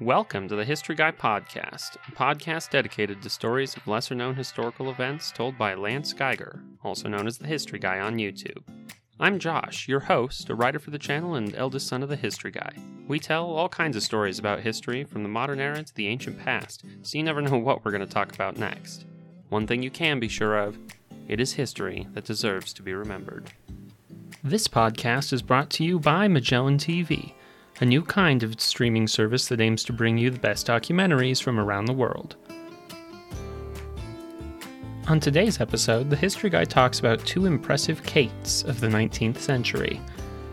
Welcome to the History Guy Podcast, a podcast dedicated to stories of lesser known historical events told by Lance Geiger, also known as the History Guy on YouTube. I'm Josh, your host, a writer for the channel and eldest son of the History Guy. We tell all kinds of stories about history, from the modern era to the ancient past, so you never know what we're going to talk about next. One thing you can be sure of it is history that deserves to be remembered. This podcast is brought to you by Magellan TV a new kind of streaming service that aims to bring you the best documentaries from around the world. On today's episode, the History Guy talks about two impressive Kates of the 19th century.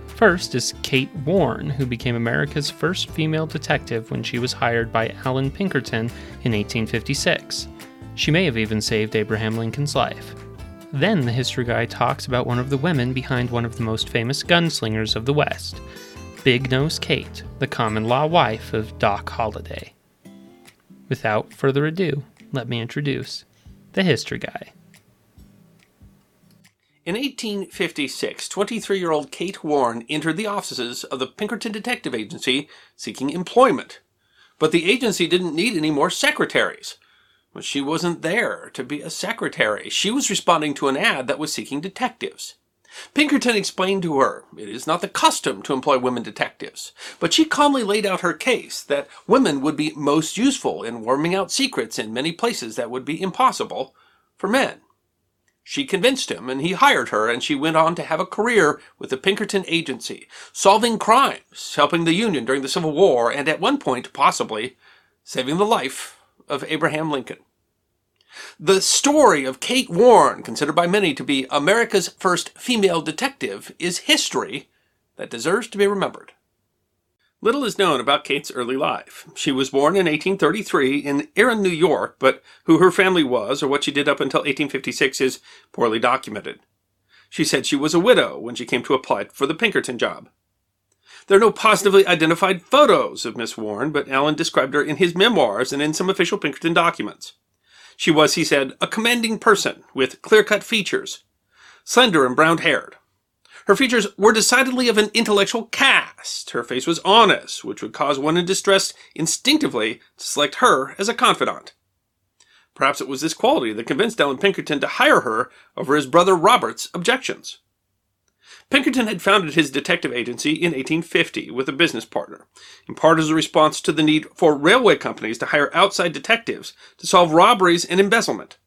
First is Kate Warne, who became America's first female detective when she was hired by Allan Pinkerton in 1856. She may have even saved Abraham Lincoln's life. Then the History Guy talks about one of the women behind one of the most famous gunslingers of the West, Big Nose Kate, the common law wife of Doc Holliday. Without further ado, let me introduce the History Guy. In 1856, 23 year old Kate Warne entered the offices of the Pinkerton Detective Agency seeking employment. But the agency didn't need any more secretaries. But she wasn't there to be a secretary. She was responding to an ad that was seeking detectives. Pinkerton explained to her it is not the custom to employ women detectives, but she calmly laid out her case that women would be most useful in worming out secrets in many places that would be impossible for men. She convinced him, and he hired her, and she went on to have a career with the Pinkerton Agency, solving crimes, helping the Union during the Civil War, and at one point, possibly, saving the life of Abraham Lincoln. The story of Kate Warne, considered by many to be America's first female detective, is history that deserves to be remembered. Little is known about Kate's early life. She was born in 1833 in Erin, New York, but who her family was or what she did up until 1856 is poorly documented. She said she was a widow when she came to apply for the Pinkerton job. There are no positively identified photos of Miss Warne, but Allan described her in his memoirs and in some official Pinkerton documents. She was, he said, a commanding person with clear cut features, slender and brown haired. Her features were decidedly of an intellectual cast. Her face was honest, which would cause one in distress instinctively to select her as a confidant. Perhaps it was this quality that convinced Allan Pinkerton to hire her over his brother Robert's objections. Pinkerton had founded his detective agency in 1850 with a business partner, in part as a response to the need for railway companies to hire outside detectives to solve robberies and embezzlement.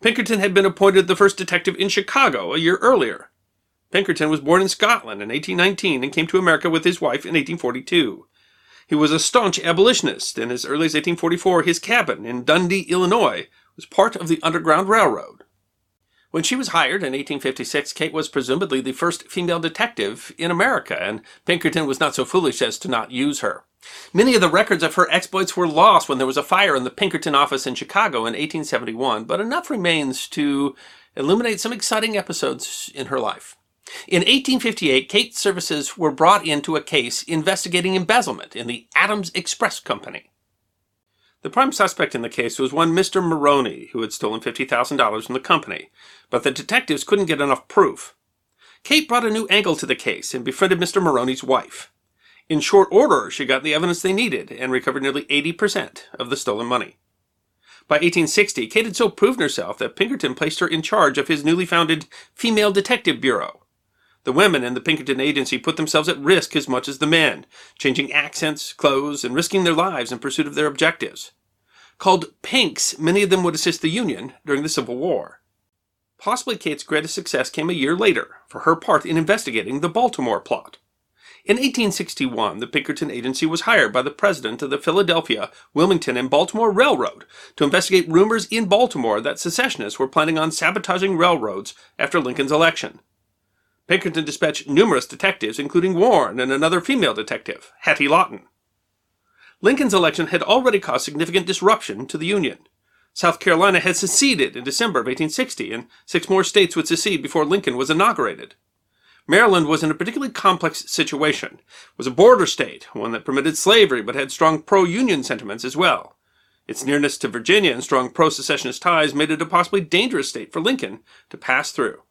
Pinkerton had been appointed the first detective in Chicago a year earlier. Pinkerton was born in Scotland in 1819 and came to America with his wife in 1842. He was a staunch abolitionist, and as early as 1844 his cabin in Dundee, Illinois, was part of the Underground Railroad. When she was hired in 1856, Kate was presumably the first female detective in America, and Pinkerton was not so foolish as to not use her. Many of the records of her exploits were lost when there was a fire in the Pinkerton office in Chicago in 1871, but enough remains to illuminate some exciting episodes in her life. In 1858, Kate's services were brought into a case investigating embezzlement in the Adams Express Company. The prime suspect in the case was one Mr. Maroney, who had stolen $50,000 from the company, but the detectives couldn't get enough proof. Kate brought a new angle to the case and befriended Mr. Maroney's wife. In short order, she got the evidence they needed and recovered nearly 80% of the stolen money. By 1860, Kate had so proven herself that Pinkerton placed her in charge of his newly founded Female Detective Bureau. The women in the Pinkerton agency put themselves at risk as much as the men, changing accents, clothes, and risking their lives in pursuit of their objectives. Called Pinks, many of them would assist the Union during the Civil War. Possibly Kate's greatest success came a year later for her part in investigating the Baltimore plot. In 1861, the Pinkerton Agency was hired by the president of the Philadelphia, Wilmington, and Baltimore Railroad to investigate rumors in Baltimore that secessionists were planning on sabotaging railroads after Lincoln's election. Pinkerton dispatched numerous detectives, including Warne and another female detective, Hattie Lawton. Lincoln's election had already caused significant disruption to the Union. South Carolina had seceded in December of 1860, and six more states would secede before Lincoln was inaugurated. Maryland was in a particularly complex situation. It was a border state, one that permitted slavery but had strong pro-Union sentiments as well. Its nearness to Virginia and strong pro-secessionist ties made it a possibly dangerous state for Lincoln to pass through.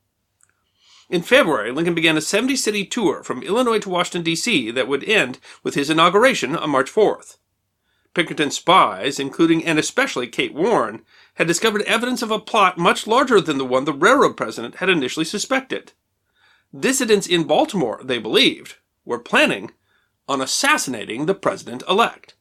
In February, Lincoln began a 70 city tour from Illinois to Washington, D.C., that would end with his inauguration on March 4th. Pinkerton's spies, including and especially Kate Warne, had discovered evidence of a plot much larger than the one the railroad president had initially suspected. Dissidents in Baltimore, they believed, were planning on assassinating the president elect.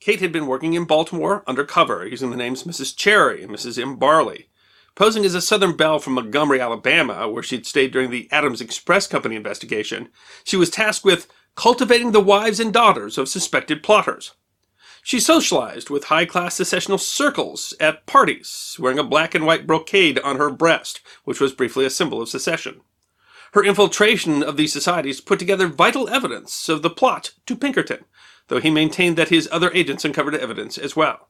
Kate had been working in Baltimore undercover, using the names Mrs. Cherry and Mrs. M. Barley. Posing as a Southern belle from Montgomery, Alabama, where she'd stayed during the Adams Express Company investigation, she was tasked with cultivating the wives and daughters of suspected plotters. She socialized with high class secessional circles at parties, wearing a black and white brocade on her breast, which was briefly a symbol of secession. Her infiltration of these societies put together vital evidence of the plot to Pinkerton, though he maintained that his other agents uncovered evidence as well.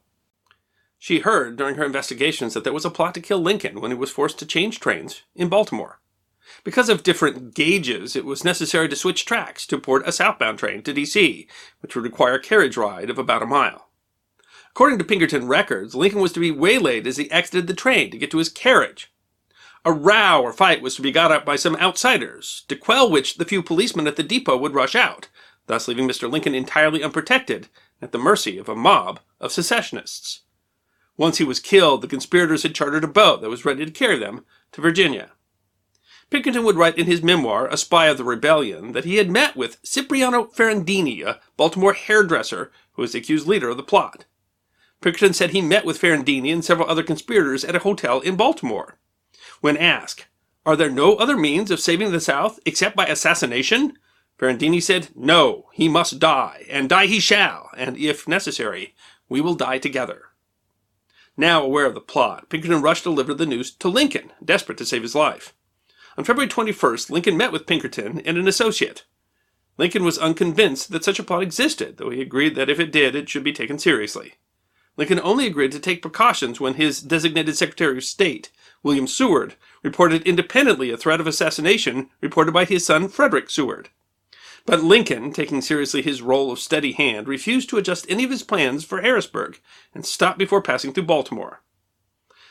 She heard during her investigations that there was a plot to kill Lincoln when he was forced to change trains in Baltimore. Because of different gauges, it was necessary to switch tracks to board a southbound train to D.C., which would require a carriage ride of about a mile. According to Pinkerton records, Lincoln was to be waylaid as he exited the train to get to his carriage. A row or fight was to be got up by some outsiders, to quell which the few policemen at the depot would rush out, thus leaving Mr. Lincoln entirely unprotected at the mercy of a mob of secessionists. Once he was killed, the conspirators had chartered a boat that was ready to carry them to Virginia. Pinkerton would write in his memoir, A Spy of the Rebellion, that he had met with Cipriano Ferrandini, a Baltimore hairdresser who was the accused leader of the plot. Pinkerton said he met with Ferrandini and several other conspirators at a hotel in Baltimore. When asked, Are there no other means of saving the South except by assassination? Ferrandini said, No, he must die, and die he shall, and if necessary, we will die together. Now aware of the plot, Pinkerton rushed to deliver the news to Lincoln, desperate to save his life. On February 21st, Lincoln met with Pinkerton and an associate. Lincoln was unconvinced that such a plot existed, though he agreed that if it did, it should be taken seriously. Lincoln only agreed to take precautions when his designated Secretary of State, William Seward, reported independently a threat of assassination reported by his son Frederick Seward. But Lincoln, taking seriously his role of steady hand, refused to adjust any of his plans for Harrisburg and stopped before passing through Baltimore.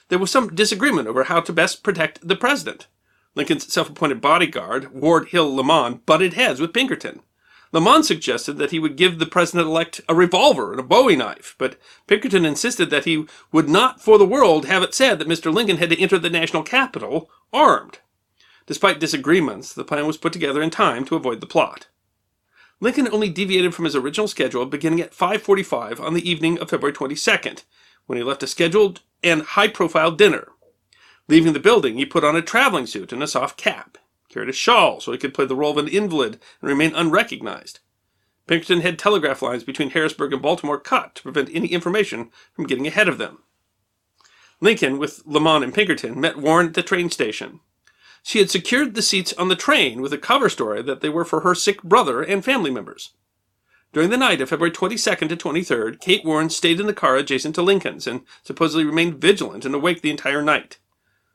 There was some disagreement over how to best protect the president. Lincoln's self appointed bodyguard, Ward Hill Lamon, butted heads with Pinkerton. Lamon suggested that he would give the president elect a revolver and a bowie knife, but Pinkerton insisted that he would not for the world have it said that Mr. Lincoln had to enter the national capital armed. Despite disagreements, the plan was put together in time to avoid the plot. Lincoln only deviated from his original schedule beginning at 5:45 on the evening of February 22nd, when he left a scheduled and high-profile dinner. Leaving the building, he put on a traveling suit and a soft cap, carried a shawl so he could play the role of an invalid and remain unrecognized. Pinkerton had telegraph lines between Harrisburg and Baltimore cut to prevent any information from getting ahead of them. Lincoln, with Lamon and Pinkerton, met Warne at the train station. She had secured the seats on the train with a cover story that they were for her sick brother and family members. During the night of February 22nd to 23rd, Kate Warne stayed in the car adjacent to Lincoln's and supposedly remained vigilant and awake the entire night.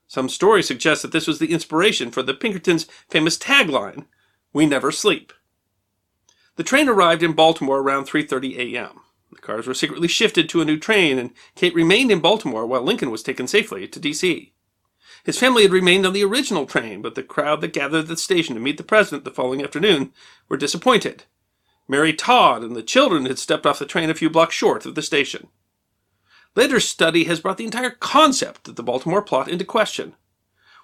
Some stories suggest that this was the inspiration for the Pinkertons' famous tagline, We Never Sleep. The train arrived in Baltimore around 3:30 a.m. The cars were secretly shifted to a new train and Kate remained in Baltimore while Lincoln was taken safely to D.C. His family had remained on the original train, but the crowd that gathered at the station to meet the president the following afternoon were disappointed. Mary Todd and the children had stepped off the train a few blocks short of the station. Later study has brought the entire concept of the Baltimore plot into question.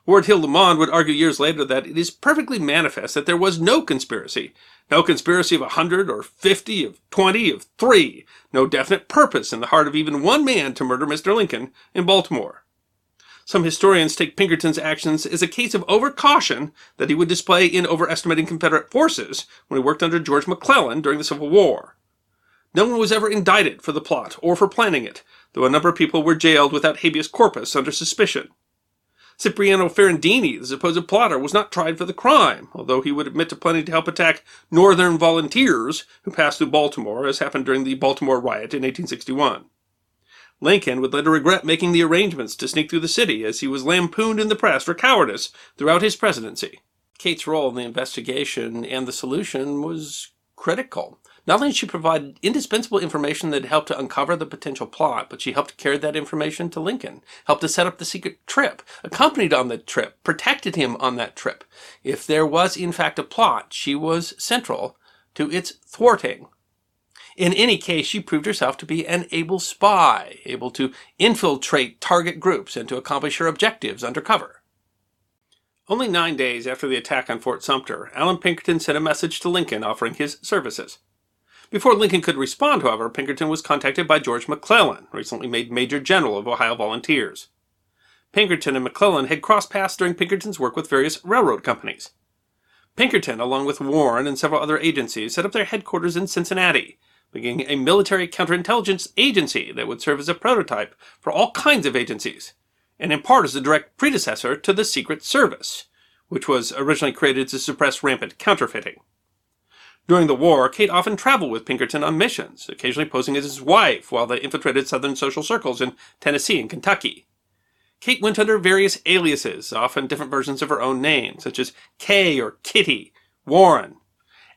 Ward Hill Lamon would argue years later that it is perfectly manifest that there was no conspiracy. No conspiracy of a hundred or fifty, of twenty, of three. No definite purpose in the heart of even one man to murder Mr. Lincoln in Baltimore. Some historians take Pinkerton's actions as a case of overcaution that he would display in overestimating Confederate forces when he worked under George McClellan during the Civil War. No one was ever indicted for the plot or for planning it, though a number of people were jailed without habeas corpus under suspicion. Cipriano Ferrandini, the supposed plotter, was not tried for the crime, although he would admit to planning to help attack Northern volunteers who passed through Baltimore, as happened during the Baltimore riot in 1861. Lincoln would later regret making the arrangements to sneak through the city, as he was lampooned in the press for cowardice throughout his presidency. Kate's role in the investigation and the solution was critical. Not only did she provide indispensable information that helped to uncover the potential plot, but she helped carry that information to Lincoln, helped to set up the secret trip, accompanied on the trip, protected him on that trip. If there was in fact a plot, she was central to its thwarting. In any case, she proved herself to be an able spy, able to infiltrate target groups and to accomplish her objectives undercover. Only nine days after the attack on Fort Sumter, Allan Pinkerton sent a message to Lincoln offering his services. Before Lincoln could respond, however, Pinkerton was contacted by George McClellan, recently made Major General of Ohio Volunteers. Pinkerton and McClellan had crossed paths during Pinkerton's work with various railroad companies. Pinkerton, along with Warne and several other agencies, set up their headquarters in Cincinnati, beginning a military counterintelligence agency that would serve as a prototype for all kinds of agencies, and in part as a direct predecessor to the Secret Service, which was originally created to suppress rampant counterfeiting. During the war, Kate often traveled with Pinkerton on missions, occasionally posing as his wife while they infiltrated Southern social circles in Tennessee and Kentucky. Kate went under various aliases, often different versions of her own name, such as Kay or Kitty, Warne,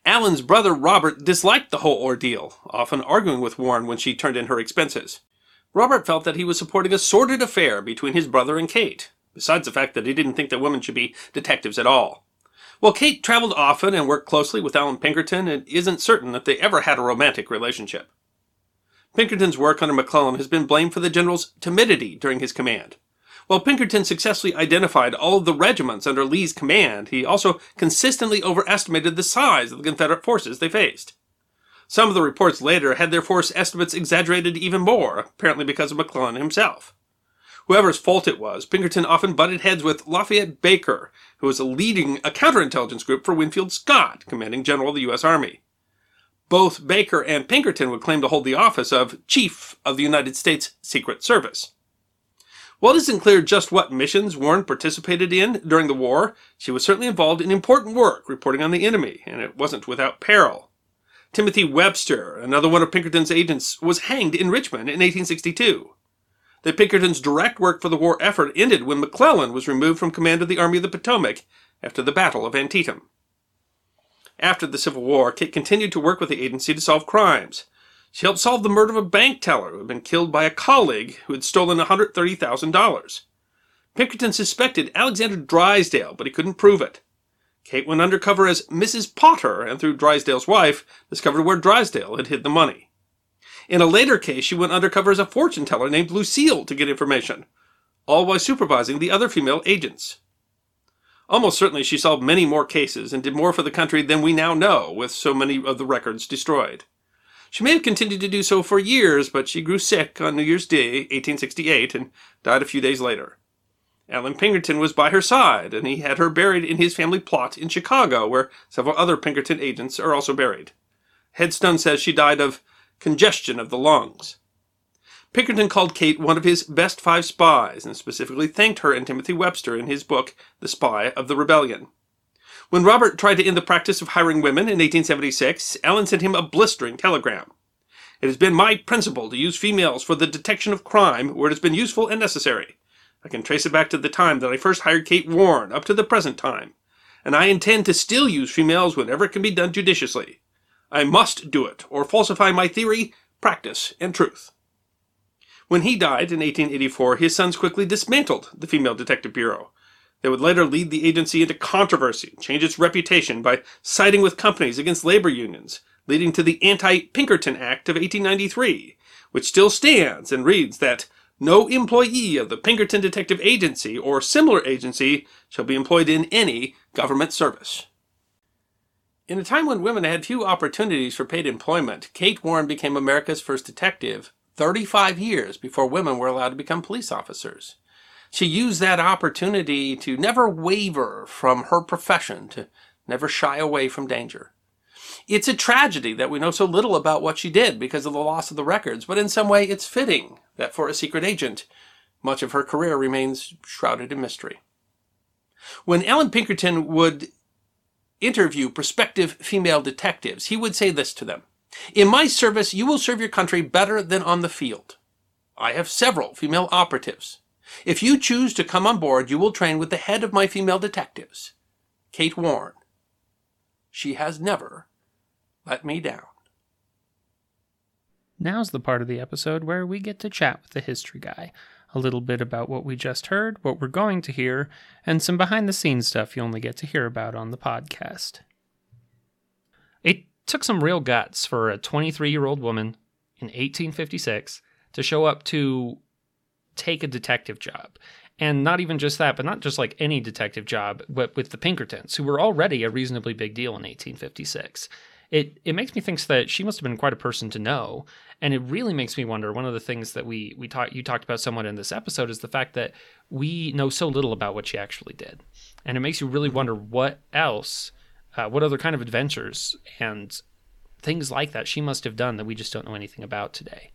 Allan's brother Robert disliked the whole ordeal, often arguing with Warne when she turned in her expenses. Robert felt that he was supporting a sordid affair between his brother and Kate, besides the fact that he didn't think that women should be detectives at all. While Kate traveled often and worked closely with Allan Pinkerton, it isn't certain that they ever had a romantic relationship. Pinkerton's work under McClellan has been blamed for the general's timidity during his command. While Pinkerton successfully identified all the regiments under Lee's command, he also consistently overestimated the size of the Confederate forces they faced. Some of the reports later had their force estimates exaggerated even more, apparently because of McClellan himself. Whoever's fault it was, Pinkerton often butted heads with Lafayette Baker, who was leading a counterintelligence group for Winfield Scott, commanding general of the U.S. Army. Both Baker and Pinkerton would claim to hold the office of Chief of the United States Secret Service. While it isn't clear just what missions Warne participated in during the war, she was certainly involved in important work reporting on the enemy, and it wasn't without peril. Timothy Webster, another one of Pinkerton's agents, was hanged in Richmond in 1862. That Pinkerton's direct work for the war effort ended when McClellan was removed from command of the Army of the Potomac after the Battle of Antietam. After the Civil War, Kate continued to work with the agency to solve crimes. She helped solve the murder of a bank teller who had been killed by a colleague who had stolen $130,000. Pinkerton suspected Alexander Drysdale, but he couldn't prove it. Kate went undercover as Mrs. Potter and through Drysdale's wife discovered where Drysdale had hid the money. In a later case, she went undercover as a fortune teller named Lucille to get information, all while supervising the other female agents. Almost certainly she solved many more cases and did more for the country than we now know, with so many of the records destroyed. She may have continued to do so for years, but she grew sick on New Year's Day, 1868, and died a few days later. Allan Pinkerton was by her side, and he had her buried in his family plot in Chicago, where several other Pinkerton agents are also buried. Headstone says she died of congestion of the lungs. Pinkerton called Kate one of his best five spies, and specifically thanked her and Timothy Webster in his book, The Spy of the Rebellion. When Robert tried to end the practice of hiring women in 1876, Allen sent him a blistering telegram. It has been my principle to use females for the detection of crime where it has been useful and necessary. I can trace it back to the time that I first hired Kate Warne up to the present time, and I intend to still use females whenever it can be done judiciously. I must do it, or falsify my theory, practice, and truth. When he died in 1884, his sons quickly dismantled the Female Detective Bureau, they would later lead the agency into controversy, change its reputation by siding with companies against labor unions, leading to the Anti Pinkerton Act of 1893, which still stands and reads that no employee of the Pinkerton Detective Agency or similar agency shall be employed in any government service. In a time when women had few opportunities for paid employment, Kate Warne became America's first detective 35 years before women were allowed to become police officers she used that opportunity to never waver from her profession, to never shy away from danger. It's a tragedy that we know so little about what she did because of the loss of the records, but in some way it's fitting that for a secret agent, much of her career remains shrouded in mystery. When Allan Pinkerton would interview prospective female detectives, he would say this to them In my service, you will serve your country better than on the field. I have several female operatives. If you choose to come on board, you will train with the head of my female detectives, Kate Warne. She has never let me down. Now's the part of the episode where we get to chat with the history guy. A little bit about what we just heard, what we're going to hear, and some behind the scenes stuff you only get to hear about on the podcast. It took some real guts for a 23 year old woman in 1856 to show up to take a detective job. And not even just that, but not just like any detective job, but with the Pinkertons, who were already a reasonably big deal in 1856. It it makes me think that she must have been quite a person to know, and it really makes me wonder. One of the things that we we talked you talked about somewhat in this episode is the fact that we know so little about what she actually did, and it makes you really wonder what else, uh, what other kind of adventures and things like that she must have done that we just don't know anything about today.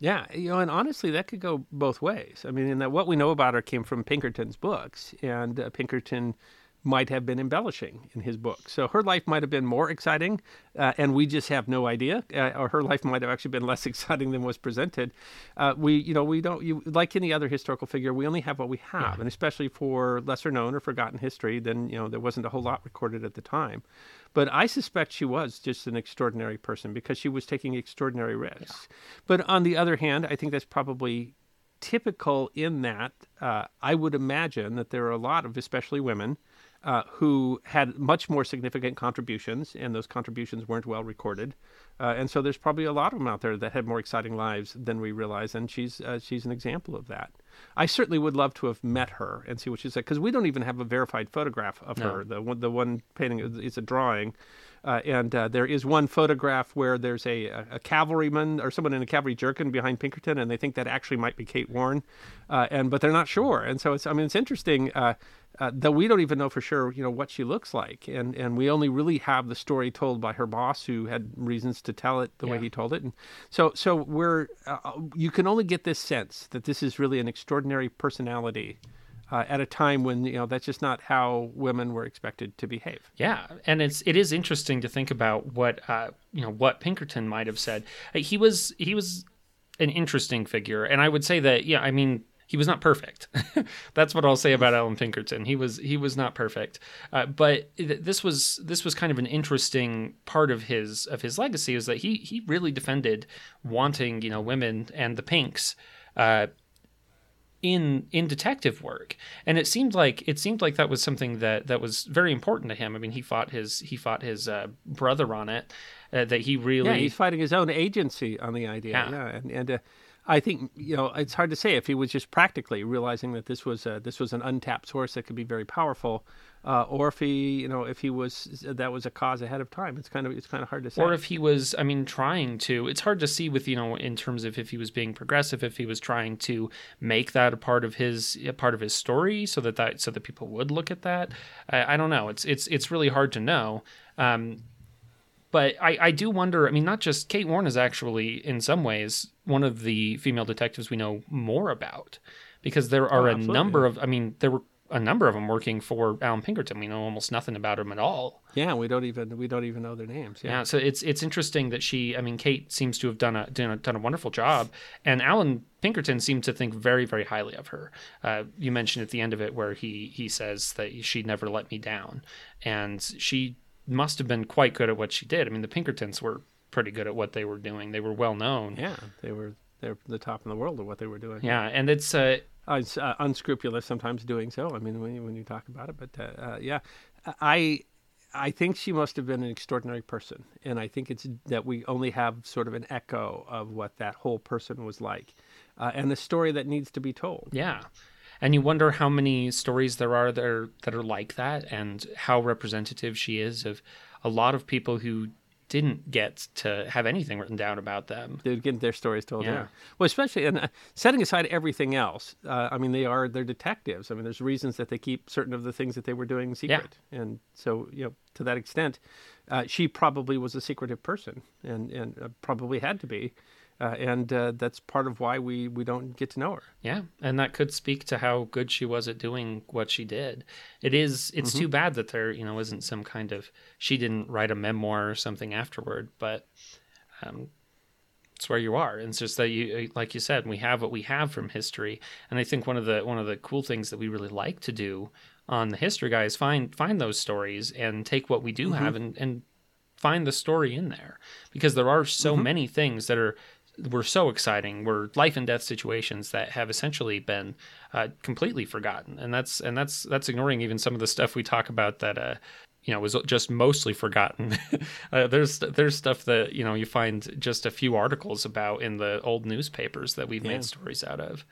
Yeah, you know, and honestly, that could go both ways. I mean, in that what we know about her came from Pinkerton's books, and uh, Pinkerton might have been embellishing in his book. So her life might have been more exciting, uh, and we just have no idea. Uh, or her life might have actually been less exciting than was presented. Uh, we, you know, we don't. You, like any other historical figure, we only have what we have, yeah. and especially for lesser known or forgotten history, then you know there wasn't a whole lot recorded at the time. But I suspect she was just an extraordinary person because she was taking extraordinary risks. Yeah. But on the other hand, I think that's probably typical in that uh, I would imagine that there are a lot of, especially women, uh, who had much more significant contributions, and those contributions weren't well recorded. Uh, and so there's probably a lot of them out there that had more exciting lives than we realize, and she's uh, she's an example of that. I certainly would love to have met her and see what she said because we don't even have a verified photograph of no. her. The one the one painting is a drawing. Uh, and uh, there is one photograph where there's a, a, cavalryman or someone in a cavalry jerkin behind Pinkerton, and they think that actually might be Kate Warne, uh, and but they're not sure. And so it's I mean it's interesting uh, uh, that we don't even know for sure, you know, what she looks like, and and we only really have the story told by her boss, who had reasons to tell it the yeah. way he told it, and so so we're uh, you can only get this sense that this is really an extraordinary personality. Uh, at a time when you know that's just not how women were expected to behave. Yeah, and it's it is interesting to think about what uh, you know what Pinkerton might have said. Uh, he was he was an interesting figure, and I would say that yeah, I mean he was not perfect. That's what I'll say about Alan Pinkerton. He was he was not perfect, uh, but this was this was kind of an interesting part of his of his legacy is that he he really defended wanting you know women and the pinks. Uh, in in detective work. And it seemed like it seemed like that was something that that was very important to him. I mean he fought his he fought his uh, brother on it uh, that he really yeah he's fighting his own agency on the idea. Yeah, yeah. and, and uh, I think you know it's hard to say if he was just practically realizing that this was a, this was an untapped source that could be very powerful, uh, or if he you know if he was that was a cause ahead of time. It's kind of it's kind of hard to say. Or if he was, I mean, trying to. It's hard to see with you know in terms of if he was being progressive, if he was trying to make that a part of his a part of his story, so that that so that people would look at that. I, I don't know. It's it's it's really hard to know. Um, but I, I do wonder. I mean, not just Kate Warne is actually, in some ways, one of the female detectives we know more about, because there are oh, a number of. I mean, there were a number of them working for Alan Pinkerton. We know almost nothing about them at all. Yeah, we don't even we don't even know their names. Yeah. yeah, so it's it's interesting that she. I mean, Kate seems to have done a done a, done a wonderful job, and Alan Pinkerton seemed to think very very highly of her. Uh, you mentioned at the end of it where he he says that she never let me down, and she must have been quite good at what she did. I mean, the Pinkertons were pretty good at what they were doing. They were well known. Yeah, they were they're the top in the world of what they were doing. Yeah, and it's uh, uh, it's uh, unscrupulous sometimes doing so. I mean, when you, when you talk about it, but uh, uh, yeah, I I think she must have been an extraordinary person, and I think it's that we only have sort of an echo of what that whole person was like, uh, and the story that needs to be told. Yeah and you wonder how many stories there are that are, that are like that and how representative she is of a lot of people who didn't get to have anything written down about them. They get their stories told. Yeah. yeah. Well, especially and uh, setting aside everything else. Uh, I mean, they are they're detectives. I mean, there's reasons that they keep certain of the things that they were doing secret, yeah. and so you know to that extent, uh, she probably was a secretive person, and and uh, probably had to be uh, and uh, that's part of why we we don't get to know her. Yeah, and that could speak to how good she was at doing what she did. It is it's mm-hmm. too bad that there you know isn't some kind of she didn't write a memoir or something afterward, but um, it's where you are. And it's just that you like you said, we have what we have from history, and I think one of the one of the cool things that we really like to do on the history guys find find those stories and take what we do mm-hmm. have and and find the story in there because there are so mm-hmm. many things that are were so exciting were life and death situations that have essentially been uh, completely forgotten and that's and that's that's ignoring even some of the stuff we talk about that uh, you know was just mostly forgotten. uh, there's there's stuff that you know you find just a few articles about in the old newspapers that we've Yeah. made stories out of.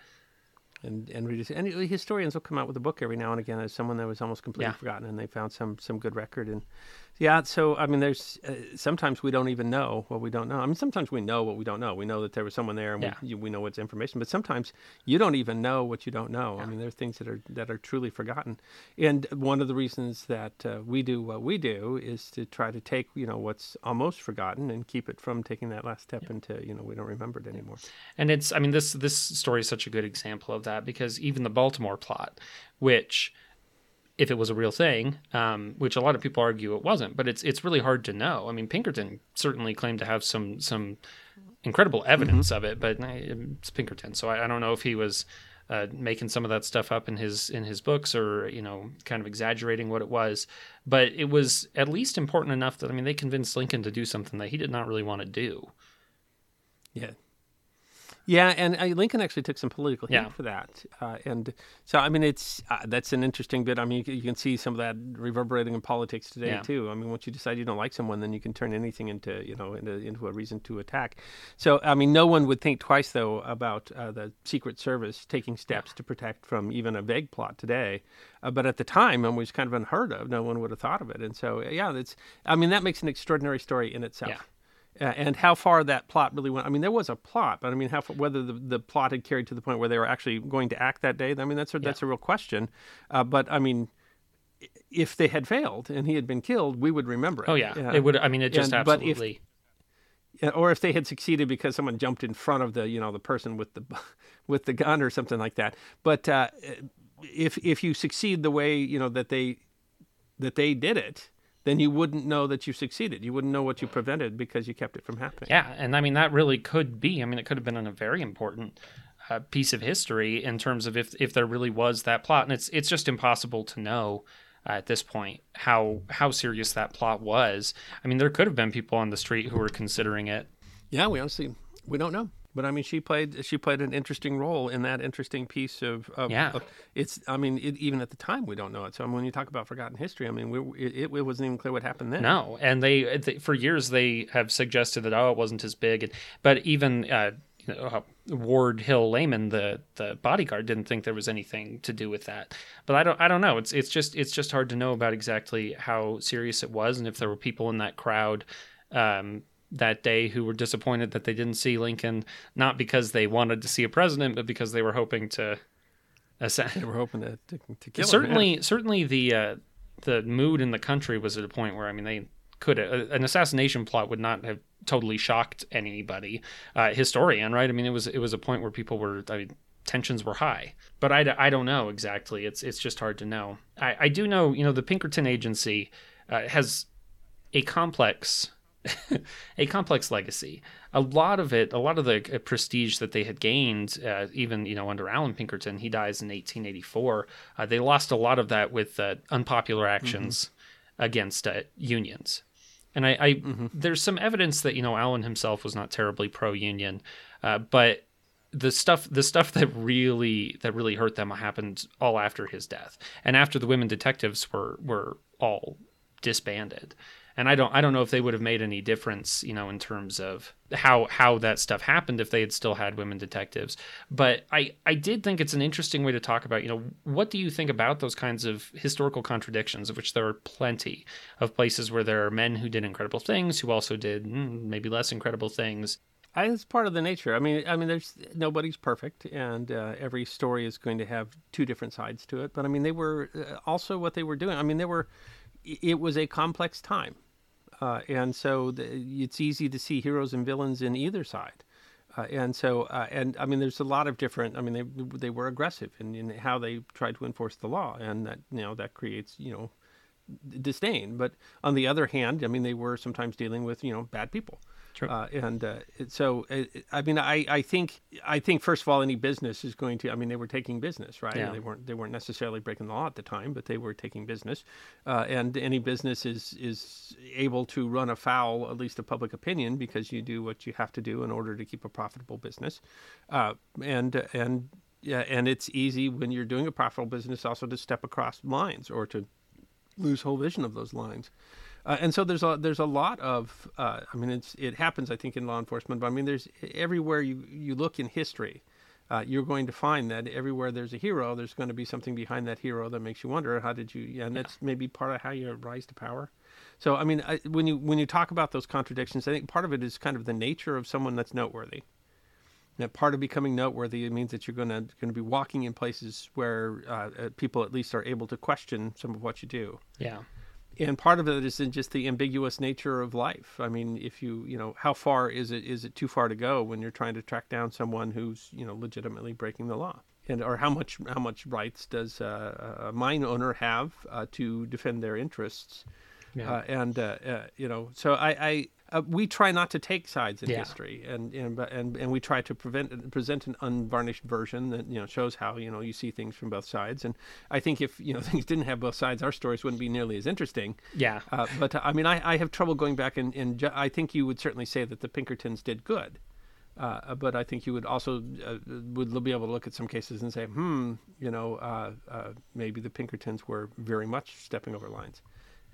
and and readers and historians will come out with a book every now and again as someone that was almost completely Yeah. forgotten and they found some some good record and yeah so i mean there's uh, sometimes we don't even know what we don't know. I mean sometimes we know what we don't know. We know that there was someone there and Yeah. we, you, we know what's information but sometimes you don't even know what you don't know. I mean there are things that are that are truly forgotten. And one of the reasons that uh, we do what we do is to try to take you know what's almost forgotten and keep it from taking that last step into you know we don't remember it anymore. And it's I mean this this story is such a good example of that because even the Baltimore plot, which if it was a real thing, um, which a lot of people argue it wasn't, but it's it's really hard to know. I mean, Pinkerton certainly claimed to have some some incredible evidence of it, but eh, it's Pinkerton, so I, I don't know if he was uh, making some of that stuff up in his in his books or you know kind of exaggerating what it was. But it was at least important enough that I mean they convinced Lincoln to do something that he did not really want to do. Yeah. Yeah, and uh, Lincoln actually took some political heat Yeah. for that, uh, and so I mean, it's uh, that's an interesting bit. I mean, you, can- you can see some of that reverberating in politics today Yeah. too. I mean, once you decide you don't like someone, then you can turn anything into you know into, into a reason to attack. So I mean, no one would think twice though about uh, the Secret Service taking steps to protect from even a vague plot today. Uh, but at the time, it was kind of unheard of. No one would have thought of it, and so yeah, that's. I mean, that makes an extraordinary story in itself. Yeah. Uh, and how far that plot really went. I mean, there was a plot, but I mean, how whether the, the plot had carried to the point where they were actually going to act that day. I mean, that's a, that's a real question. Uh, but I mean, if they had failed and he had been killed, we would remember it. Oh yeah, it would. I mean, it just And- if- absolutely. Yeah, or if they had succeeded because someone jumped in front of the you know the person with the with the gun or something like that. But uh, if if you succeed the way you know that they that they did it, then you wouldn't know that you succeeded. You wouldn't know what you prevented because you kept it from happening. Yeah, and I mean that really could be. I mean, it could have been a very important uh, piece of history in terms of if if there really was that plot, and it's it's just impossible to know uh, at this point how how serious that plot was. I mean, there could have been people on the street who were considering it. Yeah, we honestly we don't know. But I mean, she played she played an interesting role in that interesting piece of, of Yeah. of- it's I mean, it, even at the time we don't know it. So when you talk about forgotten history, I mean, we, it, it wasn't even clear what happened then. No, and they, they for years they have suggested that oh, it wasn't as big, and, but even. Uh, you know, uh, Ward Hill Lamon, the the bodyguard, didn't think there was anything to do with that. But I don't I don't know. It's it's just it's just hard to know about exactly how serious it was, and if there were people in that crowd um, that day who were disappointed that they didn't see Lincoln, not because they wanted to see a president, but because they were hoping to. Ascend. They were hoping to to, to kill him, yeah. certainly certainly the uh, the mood in the country was at a point where I mean they could uh, an assassination plot would not have totally shocked anybody uh, historian right I mean it was it was a point where people were I mean tensions were high but I, I don't know exactly it's it's just hard to know I, I do know you know the Pinkerton agency uh, has a complex a complex legacy. A lot of it, a lot of the uh, prestige that they had gained, uh, even you know under Alan Pinkerton, he dies in 1884. Uh, they lost a lot of that with uh, unpopular actions against uh, unions. And I, I there's some evidence that you know Allen himself was not terribly pro-union, uh, but the stuff the stuff that really that really hurt them happened all after his death and after the women detectives were were all disbanded and i don't i don't know if they would have made any difference you know in terms of how how that stuff happened if they had still had women detectives but i i did think it's an interesting way to talk about you know what do you think about those kinds of historical contradictions of which there are plenty of places where there are men who did incredible things who also did mm, maybe less incredible things I, it's part of the nature. I mean, I mean, there's nobody's perfect, and uh, every story is going to have two different sides to it. But I mean, they were uh, also what they were doing. I mean, they were. It was a complex time, uh, and so the, it's easy to see heroes and villains in either side. Uh, and so, uh, and I mean, there's a lot of different. I mean, they they were aggressive in, in how they tried to enforce the law, and that you know that creates you know disdain. But on the other hand, I mean, they were sometimes dealing with you know bad people. True. Uh, and uh, so, uh, I mean, I, I think I think first of all, any business is going to. I mean, they were taking business, right? Yeah. They weren't they weren't necessarily breaking the law at the time, but they were taking business. Uh, and any business is is able to run afoul at least of public opinion because you do what you have to do in order to keep a profitable business. Uh, and and yeah, and it's easy when you're doing a profitable business also to step across lines or to lose whole vision of those lines. Uh, and so there's a there's a lot of uh, I mean it's it happens I think in law enforcement but I mean there's everywhere you you look in history uh, you're going to find that everywhere there's a hero there's going to be something behind that hero that makes you wonder how did you and that's maybe part of how you rise to power. So I mean I, when you when you talk about those contradictions I think part of it is kind of the nature of someone that's noteworthy. That part of becoming noteworthy it means that you're going to going to be walking in places where uh, uh, people at least are able to question some of what you do. Yeah. And part of it is in just the ambiguous nature of life. I mean, if you you know how far is it is it too far to go when you're trying to track down someone who's you know legitimately breaking the law, and or how much how much rights does uh, a mine owner have uh, to defend their interests, Yeah. uh, and uh, uh, you know so I. I uh, we try not to take sides in Yeah. history, and and, and and we try to prevent present an unvarnished version that you know shows how you know you see things from both sides. And I think if you know things didn't have both sides, our stories wouldn't be nearly as interesting. Yeah. Uh, but uh, I mean, I, I have trouble going back and, and ju- I think you would certainly say that the Pinkertons did good. Uh, but I think you would also uh, would be able to look at some cases and say, hmm, you know, uh, uh, maybe the Pinkertons were very much stepping over lines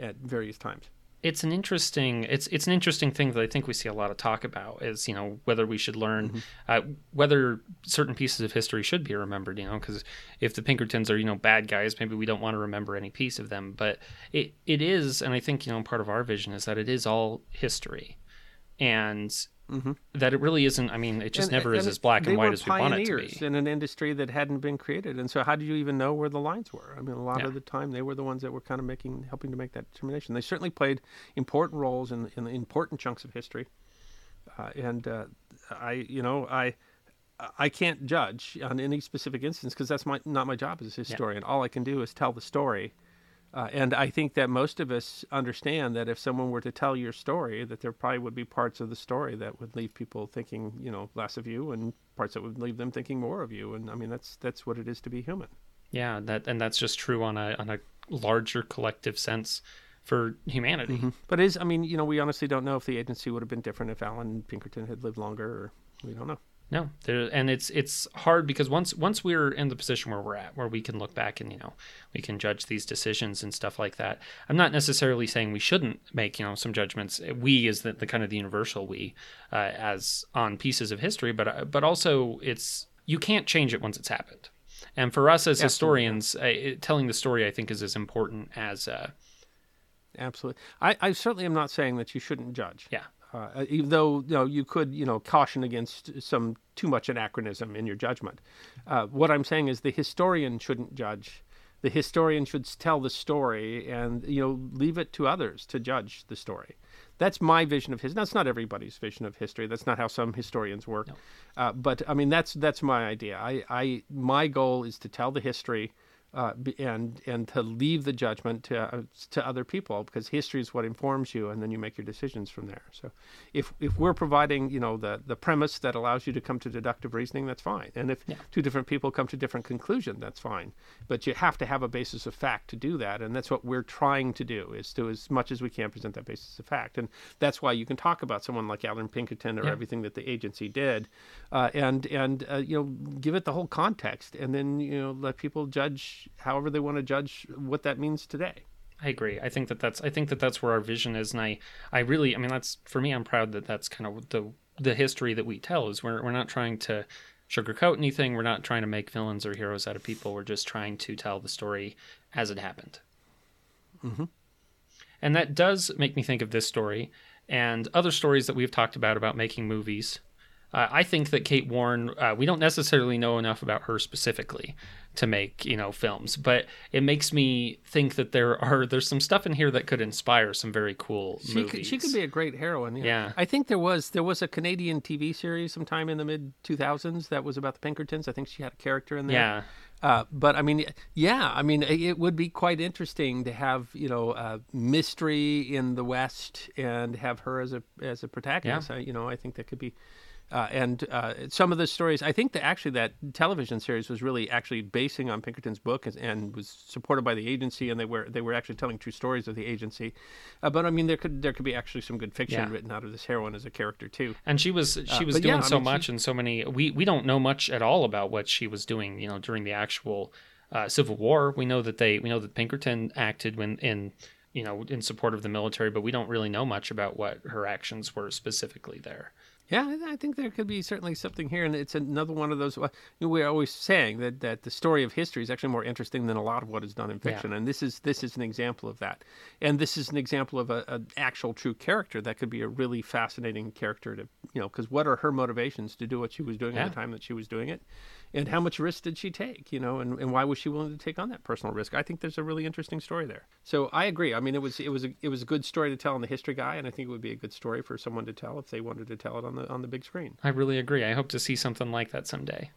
at various times. It's an interesting it's it's an interesting thing that I think we see a lot of talk about is you know whether we should learn uh, whether certain pieces of history should be remembered you know because if the Pinkertons are you know bad guys maybe we don't want to remember any piece of them. But it it is and I think you know part of our vision is that it is all history. And that it really isn't I mean it just Mm-hmm. And- never is as black and white as we want it to be in an industry that hadn't been created, and so how did you even know where the lines were? I mean, a lot Yeah. of the time they were the ones that were kind of making, helping to make that determination. They certainly played important roles in, in important chunks of history, uh, and uh, I, you know, I. I can't judge on any specific instance because that's my not my job as a historian. All I can do is tell the story, uh, and I think that most of us understand that if someone were to tell your story, that there probably would be parts of the story that would leave people thinking, you know, less of you, and parts that would leave them thinking more of you. And I mean, that's that's what it is to be human. yeah that and that's just true on a on a larger collective sense for humanity But is I mean, you know, we honestly don't know if the agency would have been different if Alan Pinkerton had lived longer, or we don't know. No, there, and it's it's hard because once once we're in the position where we're at, where we can look back and you know we can judge these decisions and stuff like that. I'm not necessarily saying we shouldn't make you know some judgments. We is the, the kind of the universal we uh, as on pieces of history, but uh, but also it's you can't change it once it's happened. And for us as historians, uh, it, telling the story I think is as important as uh, Absolutely. I, I certainly am not saying that you shouldn't judge. yeah uh, even though you know you could you know caution against some too much anachronism in your judgment. Uh, what I'm saying is the historian shouldn't judge. The historian should tell the story and you know leave it to others to judge the story. That's my vision of history. That's not everybody's vision of history. That's not how some historians work. Uh, but I mean that's that's my idea. I, I my goal is to tell the history uh, and and to leave the judgment to uh, to other people because history is what informs you, and then you make your decisions from there. So, if if we're providing you know the the premise that allows you to come to deductive reasoning, that's fine. And if two different people come to different conclusion, that's fine. But you have to have a basis of fact to do that, and that's what we're trying to do is to as much as we can present that basis of fact, and that's why you can talk about someone like Alan Pinkerton or Yeah. everything that the agency did, uh, and and uh, you know give it the whole context, and then you know let people judge however they want to judge what that means today. I agree. I think that that's I think that that's where our vision is, and I I really I mean that's for me. I'm proud that that's kind of the the history that we tell is we're we're not trying to sugarcoat anything. We're not trying to make villains or heroes out of people. We're just trying to tell the story as it happened. Mm-hmm. And that does make me think of this story and other stories that we've talked about about making movies. Uh, I think that Kate Warne, uh, we don't necessarily know enough about her specifically to make you know films, but it makes me think that there are there's some stuff in here that could inspire some very cool She movies. could, she could be a great heroine. Yeah. Yeah. I think there was there was a Canadian TV series sometime in the mid 2000s that was about the Pinkertons. I think she had a character in there. yeah, Uh, but I mean, yeah, I mean, it would be quite interesting to have you know uh, mystery in the West and have her as a as a protagonist. I, you know, I think that could be. Uh, and uh, some of the stories, I think that actually that television series was really actually basing on Pinkerton's book and, and was supported by the agency, and they were they were actually telling true stories of the agency. Uh, but I mean, there could there could be actually some good fiction Yeah. written out of this heroine as a character too. and she was she was Uh, yeah, doing I so mean, she- much and so many. We we don't know much at all about what she was doing. You know, during the actual uh, Civil War. We know that they we know that Pinkerton acted when in you know in support of the military, but we don't really know much about what her actions were specifically there. Yeah, I think there could be certainly something here, and it's another one of those. We're always saying that, that the story of history is actually more interesting than a lot of what is done in fiction, yeah. and this is this is an example of that. And this is an example of an actual true character that could be a really fascinating character to you know because what are her motivations to do what she was doing yeah. at the time that she was doing it, and how much risk did she take you know and, and why was she willing to take on that personal risk i think there's a really interesting story there so i agree i mean it was it was a, it was a good story to tell on the history guy and i think it would be a good story for someone to tell if they wanted to tell it on the on the big screen i really agree i hope to see something like that someday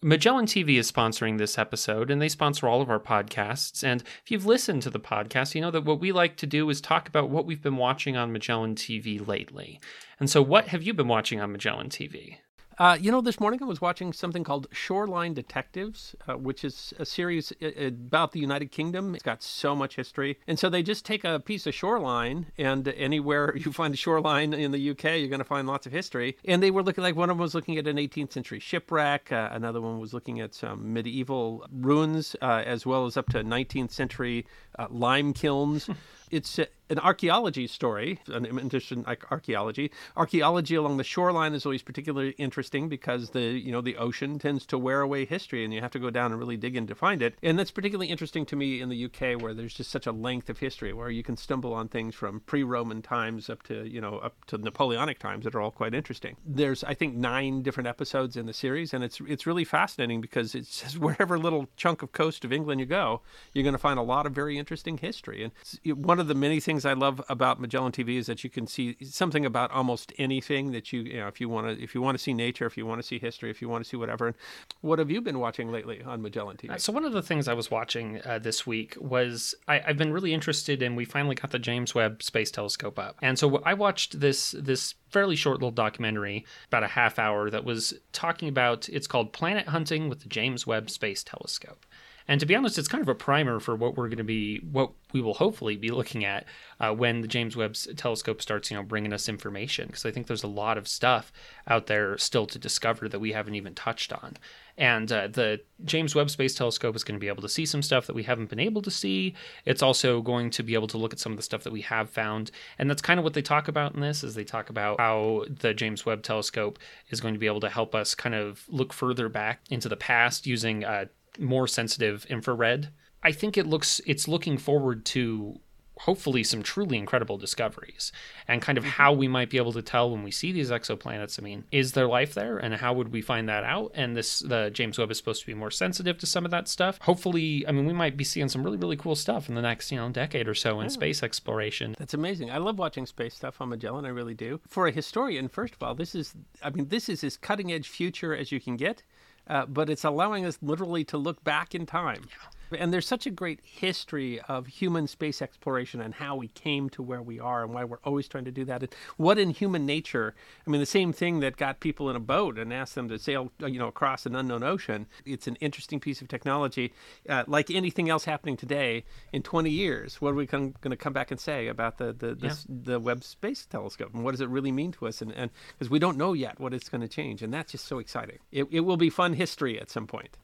Magellan TV is sponsoring this episode, and they sponsor all of our podcasts. And if you've listened to the podcast, you know that what we like to do is talk about what we've been watching on Magellan TV lately. And so, what have you been watching on Magellan TV? Uh, you know, this morning I was watching something called Shoreline Detectives, uh, which is a series uh, about the United Kingdom. It's got so much history. And so they just take a piece of shoreline, and anywhere you find a shoreline in the UK, you're going to find lots of history. And they were looking like one of them was looking at an 18th century shipwreck, uh, another one was looking at some medieval ruins, uh, as well as up to 19th century uh, lime kilns. it's an archaeology story, an in archaeology. Archaeology along the shoreline is always particularly interesting because the you know the ocean tends to wear away history, and you have to go down and really dig in to find it. And that's particularly interesting to me in the UK, where there's just such a length of history, where you can stumble on things from pre-Roman times up to you know up to Napoleonic times that are all quite interesting. There's I think nine different episodes in the series, and it's it's really fascinating because it's just wherever little chunk of coast of England you go, you're going to find a lot of very interesting history. And one of the many things things I love about Magellan TV is that you can see something about almost anything that you, you know, if you want to, if you want to see nature, if you want to see history, if you want to see whatever. What have you been watching lately on Magellan TV? So one of the things I was watching uh, this week was I, have been really interested in. We finally got the James Webb Space Telescope up, and so I watched this this fairly short little documentary, about a half hour, that was talking about. It's called Planet Hunting with the James Webb Space Telescope. And to be honest, it's kind of a primer for what we're going to be, what we will hopefully be looking at uh, when the James Webb Telescope starts, you know, bringing us information. Because I think there's a lot of stuff out there still to discover that we haven't even touched on. And uh, the James Webb Space Telescope is going to be able to see some stuff that we haven't been able to see. It's also going to be able to look at some of the stuff that we have found, and that's kind of what they talk about in this. Is they talk about how the James Webb Telescope is going to be able to help us kind of look further back into the past using uh, more sensitive infrared. I think it looks it's looking forward to hopefully some truly incredible discoveries and kind of mm-hmm. how we might be able to tell when we see these exoplanets. I mean is there life there and how would we find that out? And this the james webb is supposed to be more sensitive to some of that stuff. Hopefully i mean we might be seeing some really really cool stuff in the next you know decade or so in yeah. space exploration. That's amazing. I love watching space stuff on magellan i really do. For a historian first of all this is i mean this is as cutting edge future as you can get uh, but it's allowing us literally to look back in time. Yeah. And there's such a great history of human space exploration and how we came to where we are and why we're always trying to do that. And what in human nature, I mean, the same thing that got people in a boat and asked them to sail, uh, you know, across an unknown ocean. It's an interesting piece of technology. Uh, like anything else happening today, in 20 years, what are we going to come back and say about the the, the, yeah. the Webb Space Telescope and what does it really mean to us? And because we don't know yet what it's going to change, and that's just so exciting. It, it will be fun history at some point.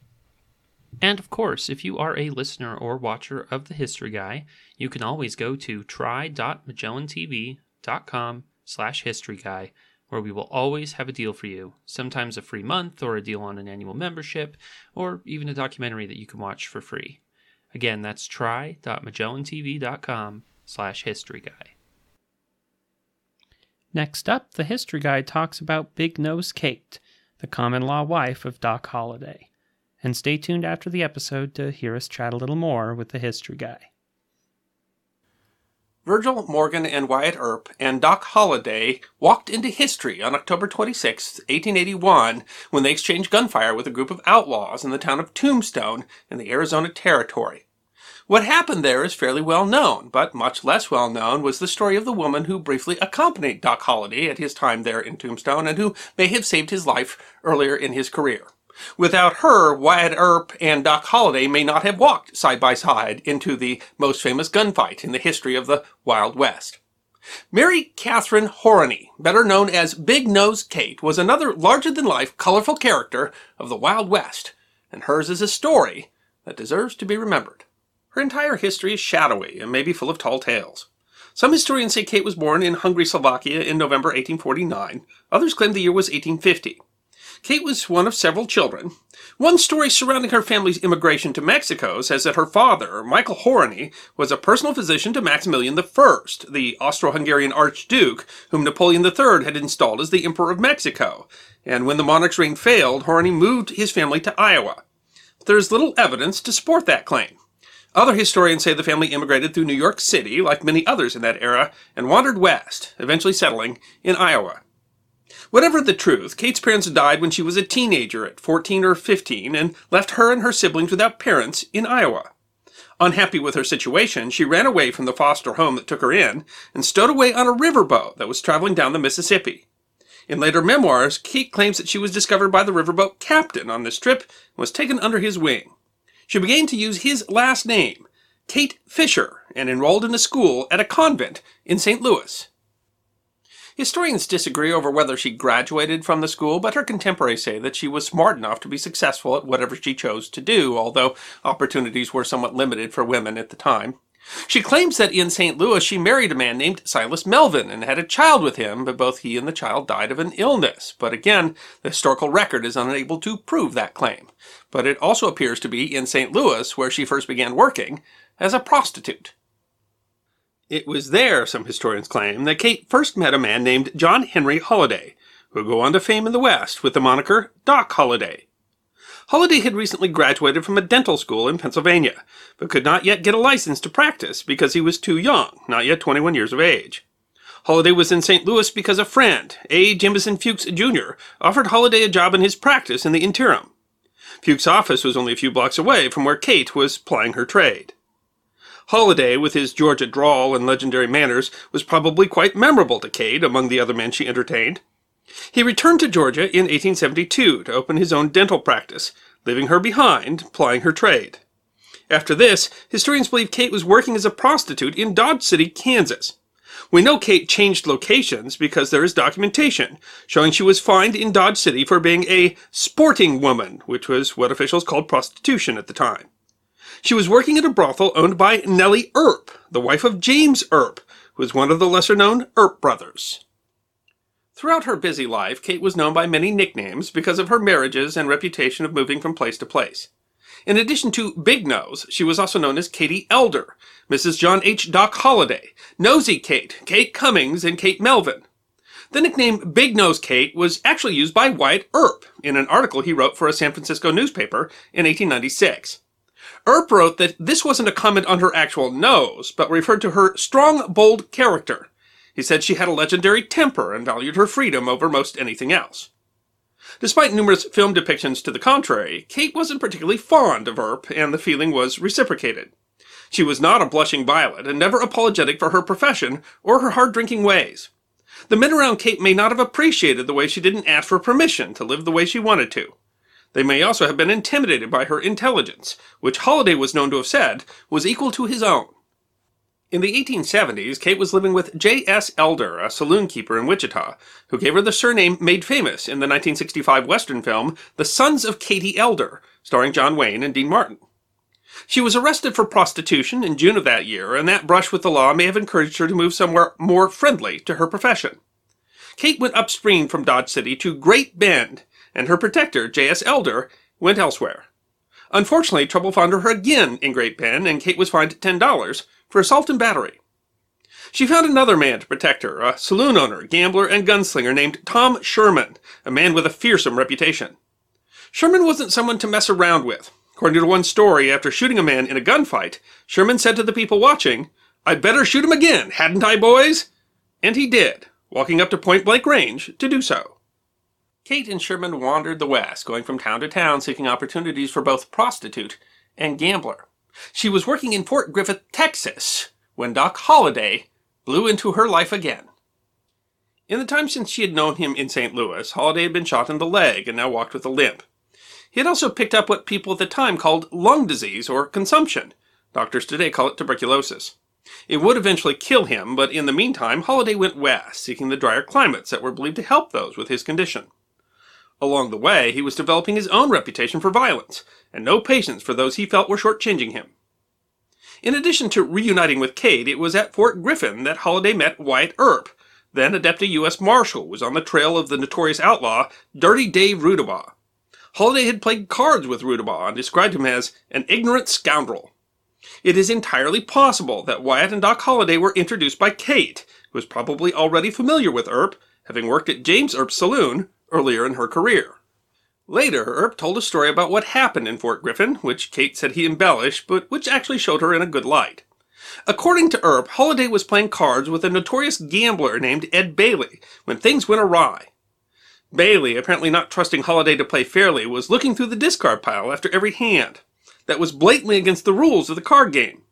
And of course, if you are a listener or watcher of The History Guy, you can always go to try.magellantv.com slash history guy, where we will always have a deal for you, sometimes a free month or a deal on an annual membership, or even a documentary that you can watch for free. Again, that's try.magellantv.com slash history guy. Next up, the History Guy talks about Big Nose Kate, the common law wife of Doc Holliday and stay tuned after the episode to hear us chat a little more with the history guy. Virgil Morgan and Wyatt Earp and Doc Holliday walked into history on October 26, 1881, when they exchanged gunfire with a group of outlaws in the town of Tombstone in the Arizona Territory. What happened there is fairly well known, but much less well known was the story of the woman who briefly accompanied Doc Holliday at his time there in Tombstone and who may have saved his life earlier in his career. Without her, Wyatt Earp and Doc Holliday may not have walked side by side into the most famous gunfight in the history of the Wild West. Mary Catherine Horony, better known as Big Nose Kate, was another larger-than-life, colorful character of the Wild West, and hers is a story that deserves to be remembered. Her entire history is shadowy and may be full of tall tales. Some historians say Kate was born in Hungary, Slovakia in November 1849. Others claim the year was 1850. Kate was one of several children. One story surrounding her family's immigration to Mexico says that her father, Michael Horony, was a personal physician to Maximilian I, the Austro-Hungarian Archduke, whom Napoleon III had installed as the Emperor of Mexico. And when the monarch's reign failed, Horony moved his family to Iowa. There is little evidence to support that claim. Other historians say the family immigrated through New York City, like many others in that era, and wandered west, eventually settling in Iowa. Whatever the truth, Kate's parents died when she was a teenager at 14 or 15 and left her and her siblings without parents in Iowa. Unhappy with her situation, she ran away from the foster home that took her in and stowed away on a riverboat that was traveling down the Mississippi. In later memoirs, Kate claims that she was discovered by the riverboat captain on this trip and was taken under his wing. She began to use his last name, Kate Fisher, and enrolled in a school at a convent in St. Louis. Historians disagree over whether she graduated from the school, but her contemporaries say that she was smart enough to be successful at whatever she chose to do, although opportunities were somewhat limited for women at the time. She claims that in St. Louis she married a man named Silas Melvin and had a child with him, but both he and the child died of an illness. But again, the historical record is unable to prove that claim. But it also appears to be in St. Louis where she first began working as a prostitute. It was there, some historians claim, that Kate first met a man named John Henry Holliday, who would go on to fame in the West with the moniker Doc Holliday. Holliday had recently graduated from a dental school in Pennsylvania, but could not yet get a license to practice because he was too young, not yet 21 years of age. Holliday was in St. Louis because a friend, A. Jemison Fuchs Jr., offered Holliday a job in his practice in the interim. Fuchs' office was only a few blocks away from where Kate was plying her trade. Holliday, with his Georgia drawl and legendary manners, was probably quite memorable to Kate among the other men she entertained. He returned to Georgia in 1872 to open his own dental practice, leaving her behind, plying her trade. After this, historians believe Kate was working as a prostitute in Dodge City, Kansas. We know Kate changed locations because there is documentation showing she was fined in Dodge City for being a sporting woman, which was what officials called prostitution at the time. She was working at a brothel owned by Nellie Earp, the wife of James Earp, who was one of the lesser known Earp brothers. Throughout her busy life, Kate was known by many nicknames because of her marriages and reputation of moving from place to place. In addition to Big Nose, she was also known as Katie Elder, Mrs. John H. Doc Holliday, Nosy Kate, Kate Cummings, and Kate Melvin. The nickname Big Nose Kate was actually used by Wyatt Earp in an article he wrote for a San Francisco newspaper in 1896. Earp wrote that this wasn't a comment on her actual nose, but referred to her strong, bold character. He said she had a legendary temper and valued her freedom over most anything else. Despite numerous film depictions to the contrary, Kate wasn't particularly fond of Earp, and the feeling was reciprocated. She was not a blushing violet, and never apologetic for her profession or her hard-drinking ways. The men around Kate may not have appreciated the way she didn't ask for permission to live the way she wanted to. They may also have been intimidated by her intelligence, which Holliday was known to have said was equal to his own. In the 1870s, Kate was living with J.S. Elder, a saloon keeper in Wichita, who gave her the surname made famous in the 1965 Western film The Sons of Katie Elder, starring John Wayne and Dean Martin. She was arrested for prostitution in June of that year, and that brush with the law may have encouraged her to move somewhere more friendly to her profession. Kate went upstream from Dodge City to Great Bend and her protector, J.S. Elder, went elsewhere. Unfortunately, trouble found her again in Great Bend, and Kate was fined $10 for assault and battery. She found another man to protect her, a saloon owner, gambler, and gunslinger named Tom Sherman, a man with a fearsome reputation. Sherman wasn't someone to mess around with. According to one story, after shooting a man in a gunfight, Sherman said to the people watching, I'd better shoot him again, hadn't I, boys? And he did, walking up to point blank range to do so. Kate and Sherman wandered the West, going from town to town seeking opportunities for both prostitute and gambler. She was working in Fort Griffin, Texas, when Doc Holliday blew into her life again. In the time since she had known him in St. Louis, Holliday had been shot in the leg and now walked with a limp. He had also picked up what people at the time called lung disease or consumption. Doctors today call it tuberculosis. It would eventually kill him, but in the meantime, Holliday went west, seeking the drier climates that were believed to help those with his condition. Along the way, he was developing his own reputation for violence, and no patience for those he felt were shortchanging him. In addition to reuniting with Kate, it was at Fort Griffin that Holliday met Wyatt Earp, then a deputy U.S. Marshal, who was on the trail of the notorious outlaw, Dirty Dave Rudabaugh. Holliday had played cards with Rudabaugh and described him as an ignorant scoundrel. It is entirely possible that Wyatt and Doc Holliday were introduced by Kate, who was probably already familiar with Earp, having worked at James Earp's saloon earlier in her career. Later, Earp told a story about what happened in Fort Griffin, which Kate said he embellished, but which actually showed her in a good light. According to Earp, Holliday was playing cards with a notorious gambler named Ed Bailey when things went awry. Bailey, apparently not trusting Holliday to play fairly, was looking through the discard pile after every hand. That was blatantly against the rules of the card game.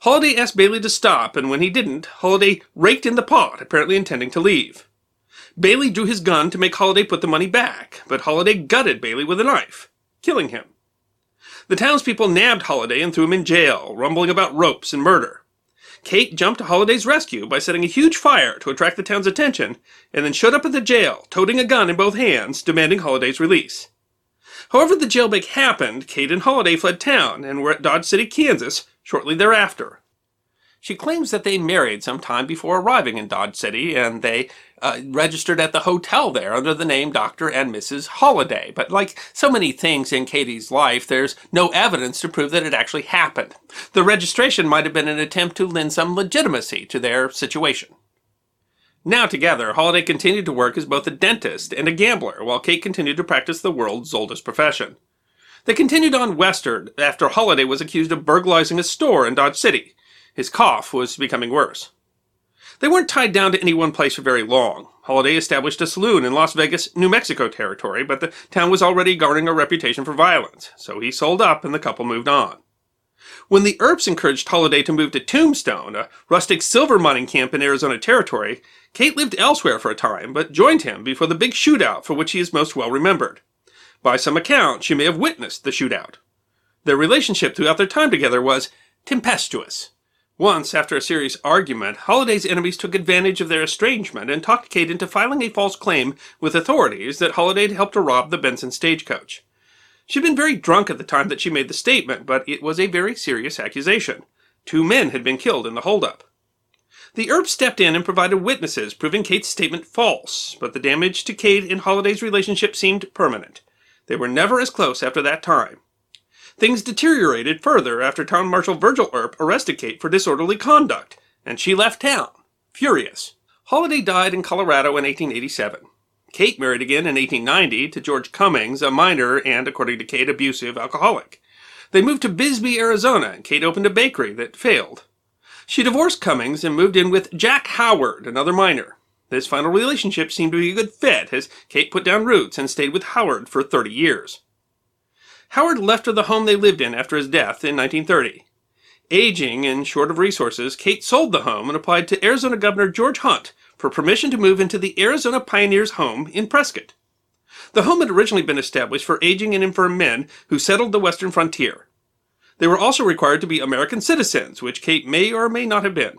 Holliday asked Bailey to stop, and when he didn't, Holliday raked in the pot, apparently intending to leave. Bailey drew his gun to make Holliday put the money back, but Holliday gutted Bailey with a knife, killing him. The townspeople nabbed Holliday and threw him in jail, rumbling about ropes and murder. Kate jumped to Holliday's rescue by setting a huge fire to attract the town's attention, and then showed up at the jail, toting a gun in both hands, demanding Holliday's release. However the jailbreak happened, Kate and Holliday fled town and were at Dodge City, Kansas, shortly thereafter. She claims that they married some time before arriving in Dodge City, and they uh, registered at the hotel there under the name Dr. and Mrs. Holliday. But like so many things in Katie's life, there's no evidence to prove that it actually happened. The registration might have been an attempt to lend some legitimacy to their situation. Now together, Holliday continued to work as both a dentist and a gambler, while Kate continued to practice the world's oldest profession. They continued on westward after Holliday was accused of burglarizing a store in Dodge City. His cough was becoming worse. They weren't tied down to any one place for very long. Holliday established a saloon in Las Vegas, New Mexico territory, but the town was already garnering a reputation for violence, so he sold up and the couple moved on. When the Earps encouraged Holliday to move to Tombstone, a rustic silver mining camp in Arizona territory, Kate lived elsewhere for a time, but joined him before the big shootout for which he is most well remembered. By some account, she may have witnessed the shootout. Their relationship throughout their time together was tempestuous. Once, after a serious argument, Holliday's enemies took advantage of their estrangement and talked Kate into filing a false claim with authorities that Holliday had helped to rob the Benson stagecoach. She'd been very drunk at the time that she made the statement, but it was a very serious accusation. Two men had been killed in the holdup. The Earp stepped in and provided witnesses, proving Kate's statement false, but the damage to Kate and Holliday's relationship seemed permanent. They were never as close after that time. Things deteriorated further after Town Marshal Virgil Earp arrested Kate for disorderly conduct, and she left town, furious. Holliday died in Colorado in 1887. Kate married again in 1890 to George Cummings, a miner and, according to Kate, abusive alcoholic. They moved to Bisbee, Arizona, and Kate opened a bakery that failed. She divorced Cummings and moved in with Jack Howard, another miner. This final relationship seemed to be a good fit as Kate put down roots and stayed with Howard for 30 years. Howard left her the home they lived in after his death in 1930. Aging and short of resources, Kate sold the home and applied to Arizona Governor George Hunt for permission to move into the Arizona Pioneers home in Prescott. The home had originally been established for aging and infirm men who settled the western frontier. They were also required to be American citizens, which Kate may or may not have been.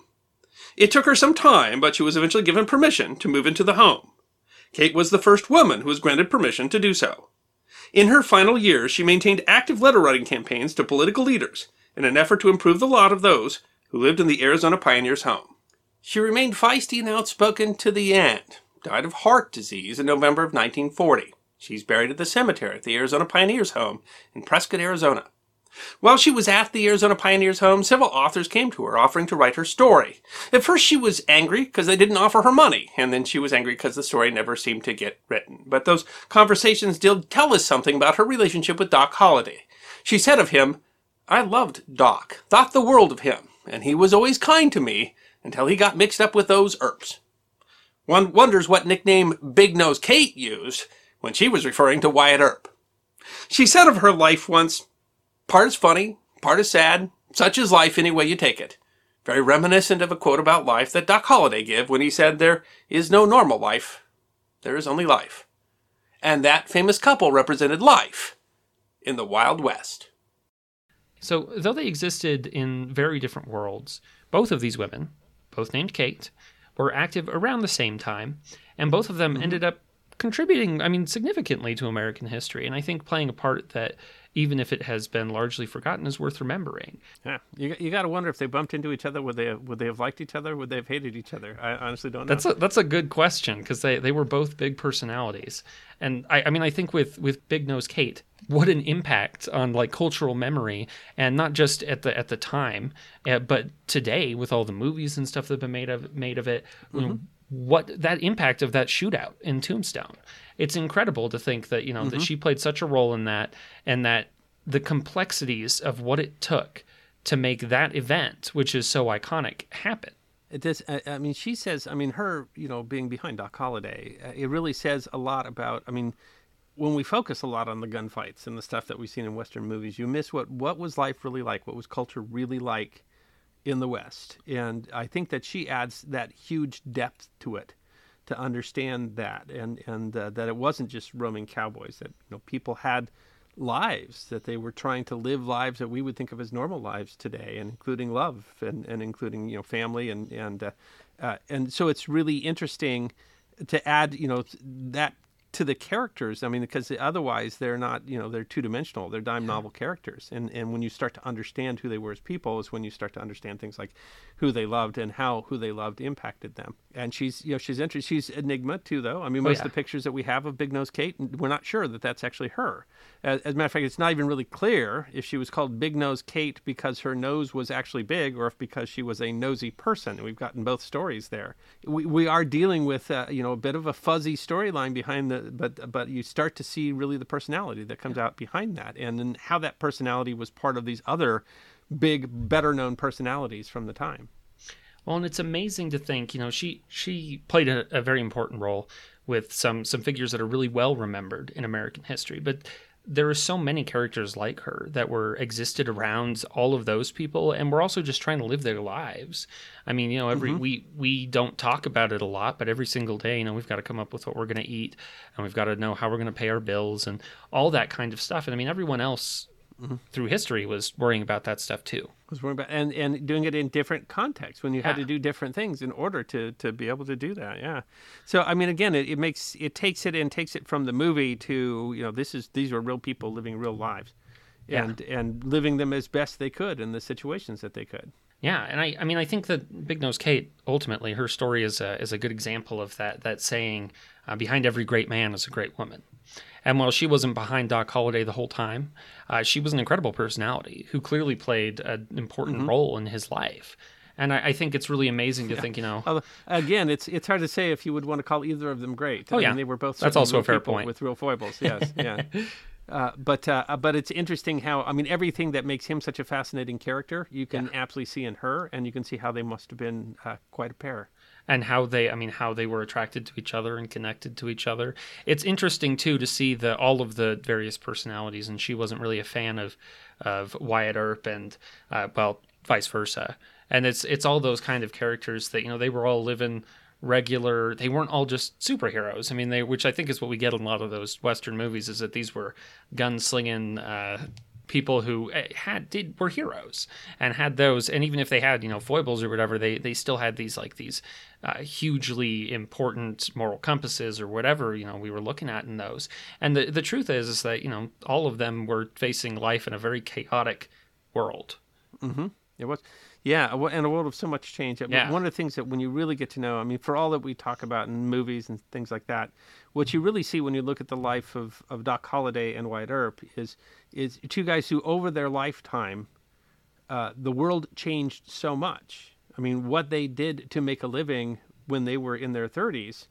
It took her some time, but she was eventually given permission to move into the home. Kate was the first woman who was granted permission to do so. In her final years, she maintained active letter writing campaigns to political leaders in an effort to improve the lot of those who lived in the Arizona Pioneers' home. She remained feisty and outspoken to the end, died of heart disease in November of 1940. She's buried at the cemetery at the Arizona Pioneers' home in Prescott, Arizona. While she was at the Arizona Pioneers home, several authors came to her offering to write her story. At first, she was angry because they didn't offer her money, and then she was angry because the story never seemed to get written. But those conversations did tell us something about her relationship with Doc Holliday. She said of him, I loved Doc, thought the world of him, and he was always kind to me until he got mixed up with those Earps. One wonders what nickname Big Nose Kate used when she was referring to Wyatt Earp. She said of her life once, Part is funny, part is sad. Such is life any way you take it. Very reminiscent of a quote about life that Doc Holliday gave when he said, There is no normal life, there is only life. And that famous couple represented life in the Wild West. So, though they existed in very different worlds, both of these women, both named Kate, were active around the same time, and both of them mm-hmm. ended up contributing, I mean, significantly to American history. And I think playing a part that, even if it has been largely forgotten, is worth remembering. Yeah, you, you got to wonder if they bumped into each other, would they have, would they have liked each other? Would they have hated each other? I honestly don't know. That's a, that's a good question because they, they were both big personalities. And I, I mean, I think with, with Big Nose Kate, what an impact on like cultural memory and not just at the at the time uh, but today with all the movies and stuff that have been made of made of it you know, what that impact of that shootout in Tombstone. It's incredible to think that you know that she played such a role in that, and that the complexities of what it took to make that event, which is so iconic, happen. It does. I, I mean, she says. I mean, her, you know, being behind Doc Holliday, uh, it really says a lot about. I mean, when we focus a lot on the gunfights and the stuff that we've seen in Western movies, you miss what what was life really like, what was culture really like in the West, and I think that she adds that huge depth to it to understand that, and and uh, that it wasn't just roaming cowboys. That you know, people had lives that they were trying to live lives that we would think of as normal lives today, and including love and, and including you know family and and uh, uh, and so it's really interesting to add you know that to the characters. I mean, because otherwise they're not you know they're two dimensional. They're dime novel characters, and and when you start to understand who they were as people is when you start to understand things like who they loved and how who they loved impacted them. And she's you know she's interesting. She's enigma too, though. I mean, most yeah. of the pictures that we have of Big Nose Kate, we're not sure that that's actually her. As, as a matter of fact, it's not even really clear if she was called Big Nose Kate because her nose was actually big, or if because she was a nosy person. We've gotten both stories there. We, we are dealing with uh, you know a bit of a fuzzy storyline behind the, but but you start to see really the personality that comes out behind that, and then how that personality was part of these other big, better known personalities from the time. Well, and it's amazing to think, you know, she she played a, a very important role with some some figures that are really well remembered in American history, but there are so many characters like her that were existed around all of those people and we're also just trying to live their lives. I mean you know every mm-hmm. we we don't talk about it a lot but every single day you know we've got to come up with what we're going to eat and we've got to know how we're going to pay our bills and all that kind of stuff. And i mean everyone else through history was worrying about that stuff too was worrying about and and doing it in different contexts when you had Yeah. to do different things in order to to be able to do that yeah so i mean again it, it makes it takes it and takes it from the movie to you know this is these are real people living real lives Yeah. and and living them as best they could in the situations that they could Yeah, and I, I mean, I think that Big Nose Kate ultimately her story is a is a good example of that that saying, uh, "Behind every great man is a great woman." And while she wasn't behind Doc Holliday the whole time, uh, she was an incredible personality who clearly played an important role in his life. And I, I think it's really amazing to think, you know, Although, again, it's it's hard to say if you would want to call either of them great. I Oh, yeah. mean, they were both That's also a fair point. with real foibles. Yes, yeah. Uh, but uh, but it's interesting how I mean everything that makes him such a fascinating character you can absolutely see in her, and you can see how they must have been uh, quite a pair. And how they i mean how they were attracted to each other and connected to each other. It's interesting too to see the all of the various personalities and she wasn't really a fan of of wyatt earp and uh, well vice versa. And it's it's all those kind of characters that you know they were all living regular they weren't all just superheroes. I mean they which i think is what we get in a lot of those western movies is that these were gunslinging uh people who eh, had did were heroes and had those and even if they had you know foibles or whatever they they still had these like these uh, hugely important moral compasses or whatever you know we were looking at in those. And the the truth is is that you know all of them were facing life in a very chaotic world. Mm-hmm. It was, yeah, and a world of so much change. Yeah. One of the things that when you really get to know, I mean, for all that we talk about in movies and things like that, what you really see when you look at the life of, of Doc Holliday and Wyatt Earp is is two guys who, over their lifetime, uh, the world changed so much. I mean, what they did to make a living when they were in their 30s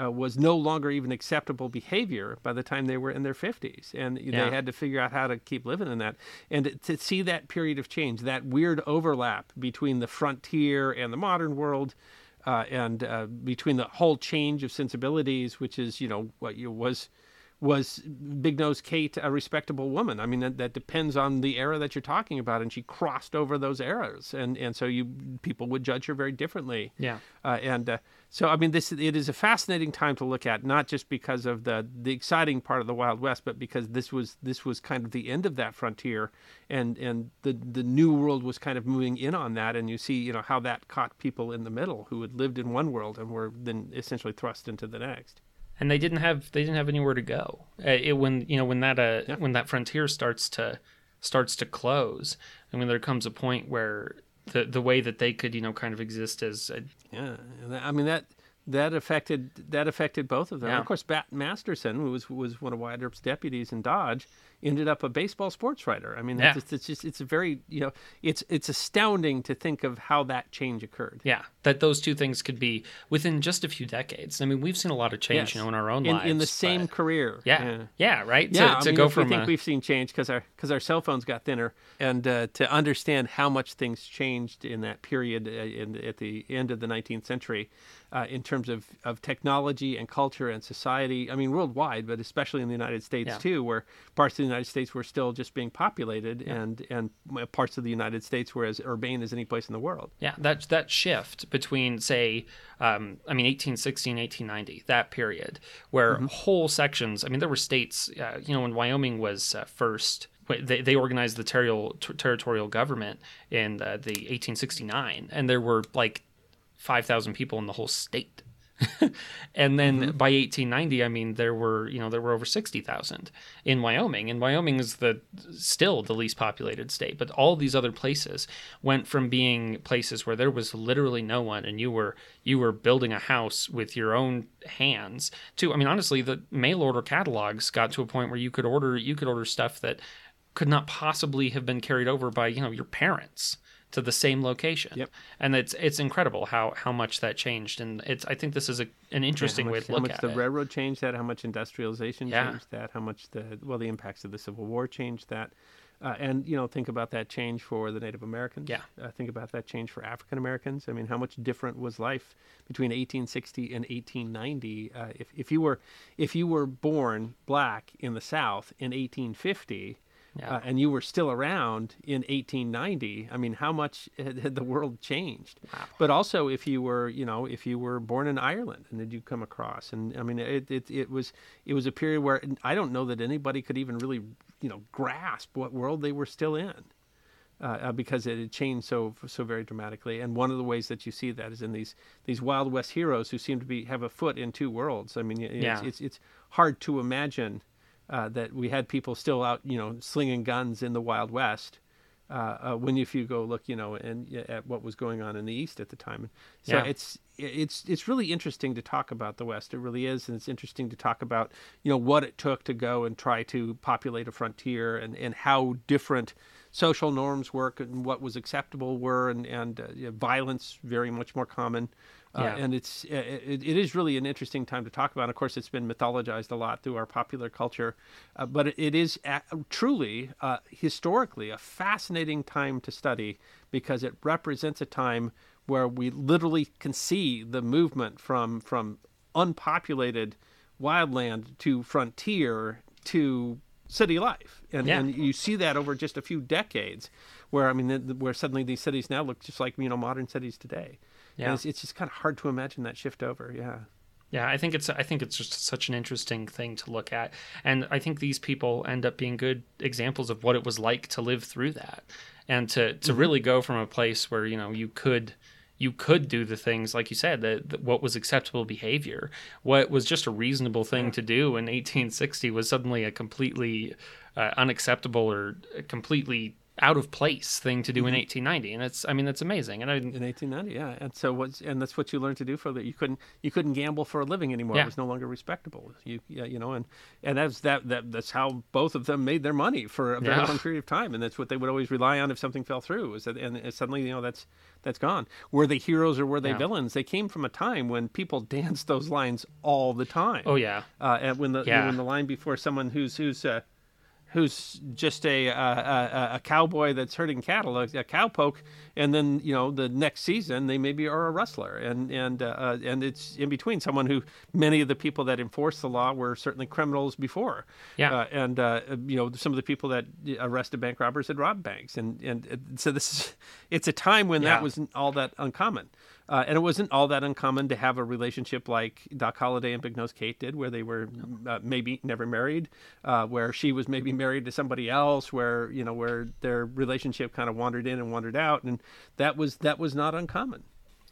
uh, was no longer even acceptable behavior by the time they were in their 50s. And Yeah. they had to figure out how to keep living in that. And to see that period of change, that weird overlap between the frontier and the modern world. Uh, and uh, between the whole change of sensibilities, which is, you know, what you was was Big Nose Kate a respectable woman? I mean, that, that depends on the era that you're talking about, and she crossed over those eras, and and so you people would judge her very differently. Yeah. Uh, and uh, so I mean, this it is a fascinating time to look at, not just because of the the exciting part of the Wild West, but because this was this was kind of the end of that frontier, and and the the new world was kind of moving in on that, and you see you know how that caught people in the middle who had lived in one world and were then essentially thrust into the next. And they didn't have they didn't have anywhere to go. Uh, it, when you know when that uh, Yeah. when that frontier starts to starts to close, and when there comes a point where the the way that they could you know kind of exist as a, Yeah, I mean that that affected that affected both of them. Yeah. Of course, Bat Masterson, who was was one of Wyatt Earp's deputies in Dodge, ended up a baseball sports writer. I mean, Yeah. it's, it's just it's a very you know it's it's astounding to think of how that change occurred. yeah that those two things could be within just a few decades. I mean, we've seen a lot of change Yes. you know in our own in, lives in the same but- career. yeah, yeah right Yeah, to, I to mean, go from we think a- we've seen change because our because our cell phones got thinner, and uh, to understand how much things changed in that period uh, in, at the end of the 19th century, uh, in terms of, of technology and culture and society. I mean, worldwide, but especially in the United States Yeah. too, where parts of United States were still just being populated, and and parts of the United States were as urbane as any place in the world. Yeah, that that shift between say, um, I mean, 1860 and 1890, that period where Mm-hmm. whole sections. I mean, there were states. Uh, you know, when Wyoming was uh, first. They, they organized the territorial, territorial government in uh, the 1869, and there were like 5,000 people in the whole state. and then Mm-hmm. by 1890, I mean, there were you know there were over 60,000 in Wyoming, and Wyoming is the still the least populated state. But all these other places went from being places where there was literally no one, and you were you were building a house with your own hands. To I mean, honestly, the mail order catalogs got to a point where you could order you could order stuff that could not possibly have been carried over by you know your parents to the same location. Yep. And it's it's incredible how how much that changed, and it's I think this is a, an interesting way much, to how much the it. railroad changed that, how much industrialization Yeah. changed that, how much the well the impacts of the Civil War changed that, uh, and you know think about that change for the Native Americans. Yeah. uh, think about that change for African Americans. I mean, how much different was life between 1860 and 1890? Uh, if if you were if you were born black in the South in 1850. Yeah. Uh, and you were still around in 1890. I mean, how much had, had the world changed? But also, if you were, you know, if you were born in Ireland and did you come across, and I mean, it, it, it was it was a period where I don't know that anybody could even really, you know, grasp what world they were still in. Uh, uh, because it had changed so so very dramatically, and one of the ways that you see that is in these these Wild West heroes who seem to be have a foot in two worlds. I mean, it's Yeah. it's, it's hard to imagine uh, that we had people still out, you know, slinging guns in the Wild West. Uh, uh, when if you go look, you know, and at what was going on in the East at the time, so Yeah. it's it's it's really interesting to talk about the West. It really is, and it's interesting to talk about, you know, what it took to go and try to populate a frontier, and and how different social norms work, and what was acceptable were, and and uh, violence very much more common. Uh, And it's it, it is really an interesting time to talk about. Of course, it's been mythologized a lot through our popular culture, uh, but it, it is a, truly uh, historically a fascinating time to study because it represents a time where we literally can see the movement from from unpopulated wildland to frontier to city life, and Yeah. and you see that over just a few decades, where I mean, where suddenly these cities now look just like you know modern cities today. Yeah. It's, it's just kind of hard to imagine that shift over. Yeah. Yeah, I think it's I think it's just such an interesting thing to look at, and I think these people end up being good examples of what it was like to live through that, and to to Mm-hmm. really go from a place where you know you could you could do the things like you said that, what was acceptable behavior, what was just a reasonable thing to do in 1860 was suddenly a completely uh, unacceptable or completely out of place thing to do Mm-hmm. in 1890, and it's I mean that's amazing, and I In 1890, yeah, and so what's and that's what you learned to do for that. You couldn't you couldn't gamble for a living anymore. Yeah. It was no longer respectable. You yeah, you know, and and that's that that that's how both of them made their money for a very Yeah. long period of time, and that's what they would always rely on if something fell through. Was that and, suddenly you know that's that's gone. Were they heroes or were they villains? They came from a time when people danced those lines all the time. oh yeah uh, and when the Yeah. when the line before someone who's who's uh, who's just a, uh, a a cowboy that's herding cattle, a, a cowpoke, and then you know the next season they maybe are a rustler, and and uh, uh, and it's in between someone who many of the people that enforce the law were certainly criminals before, Yeah. uh, and uh, you know some of the people that arrested bank robbers had robbed banks, and and uh, so this is it's a time when Yeah. that wasn't all that uncommon. Uh, and it wasn't all that uncommon to have a relationship like Doc Holliday and Big Nose Kate did, where they were uh, maybe never married, uh, where she was maybe married to somebody else, where you know where their relationship kind of wandered in and wandered out, and that was that was not uncommon.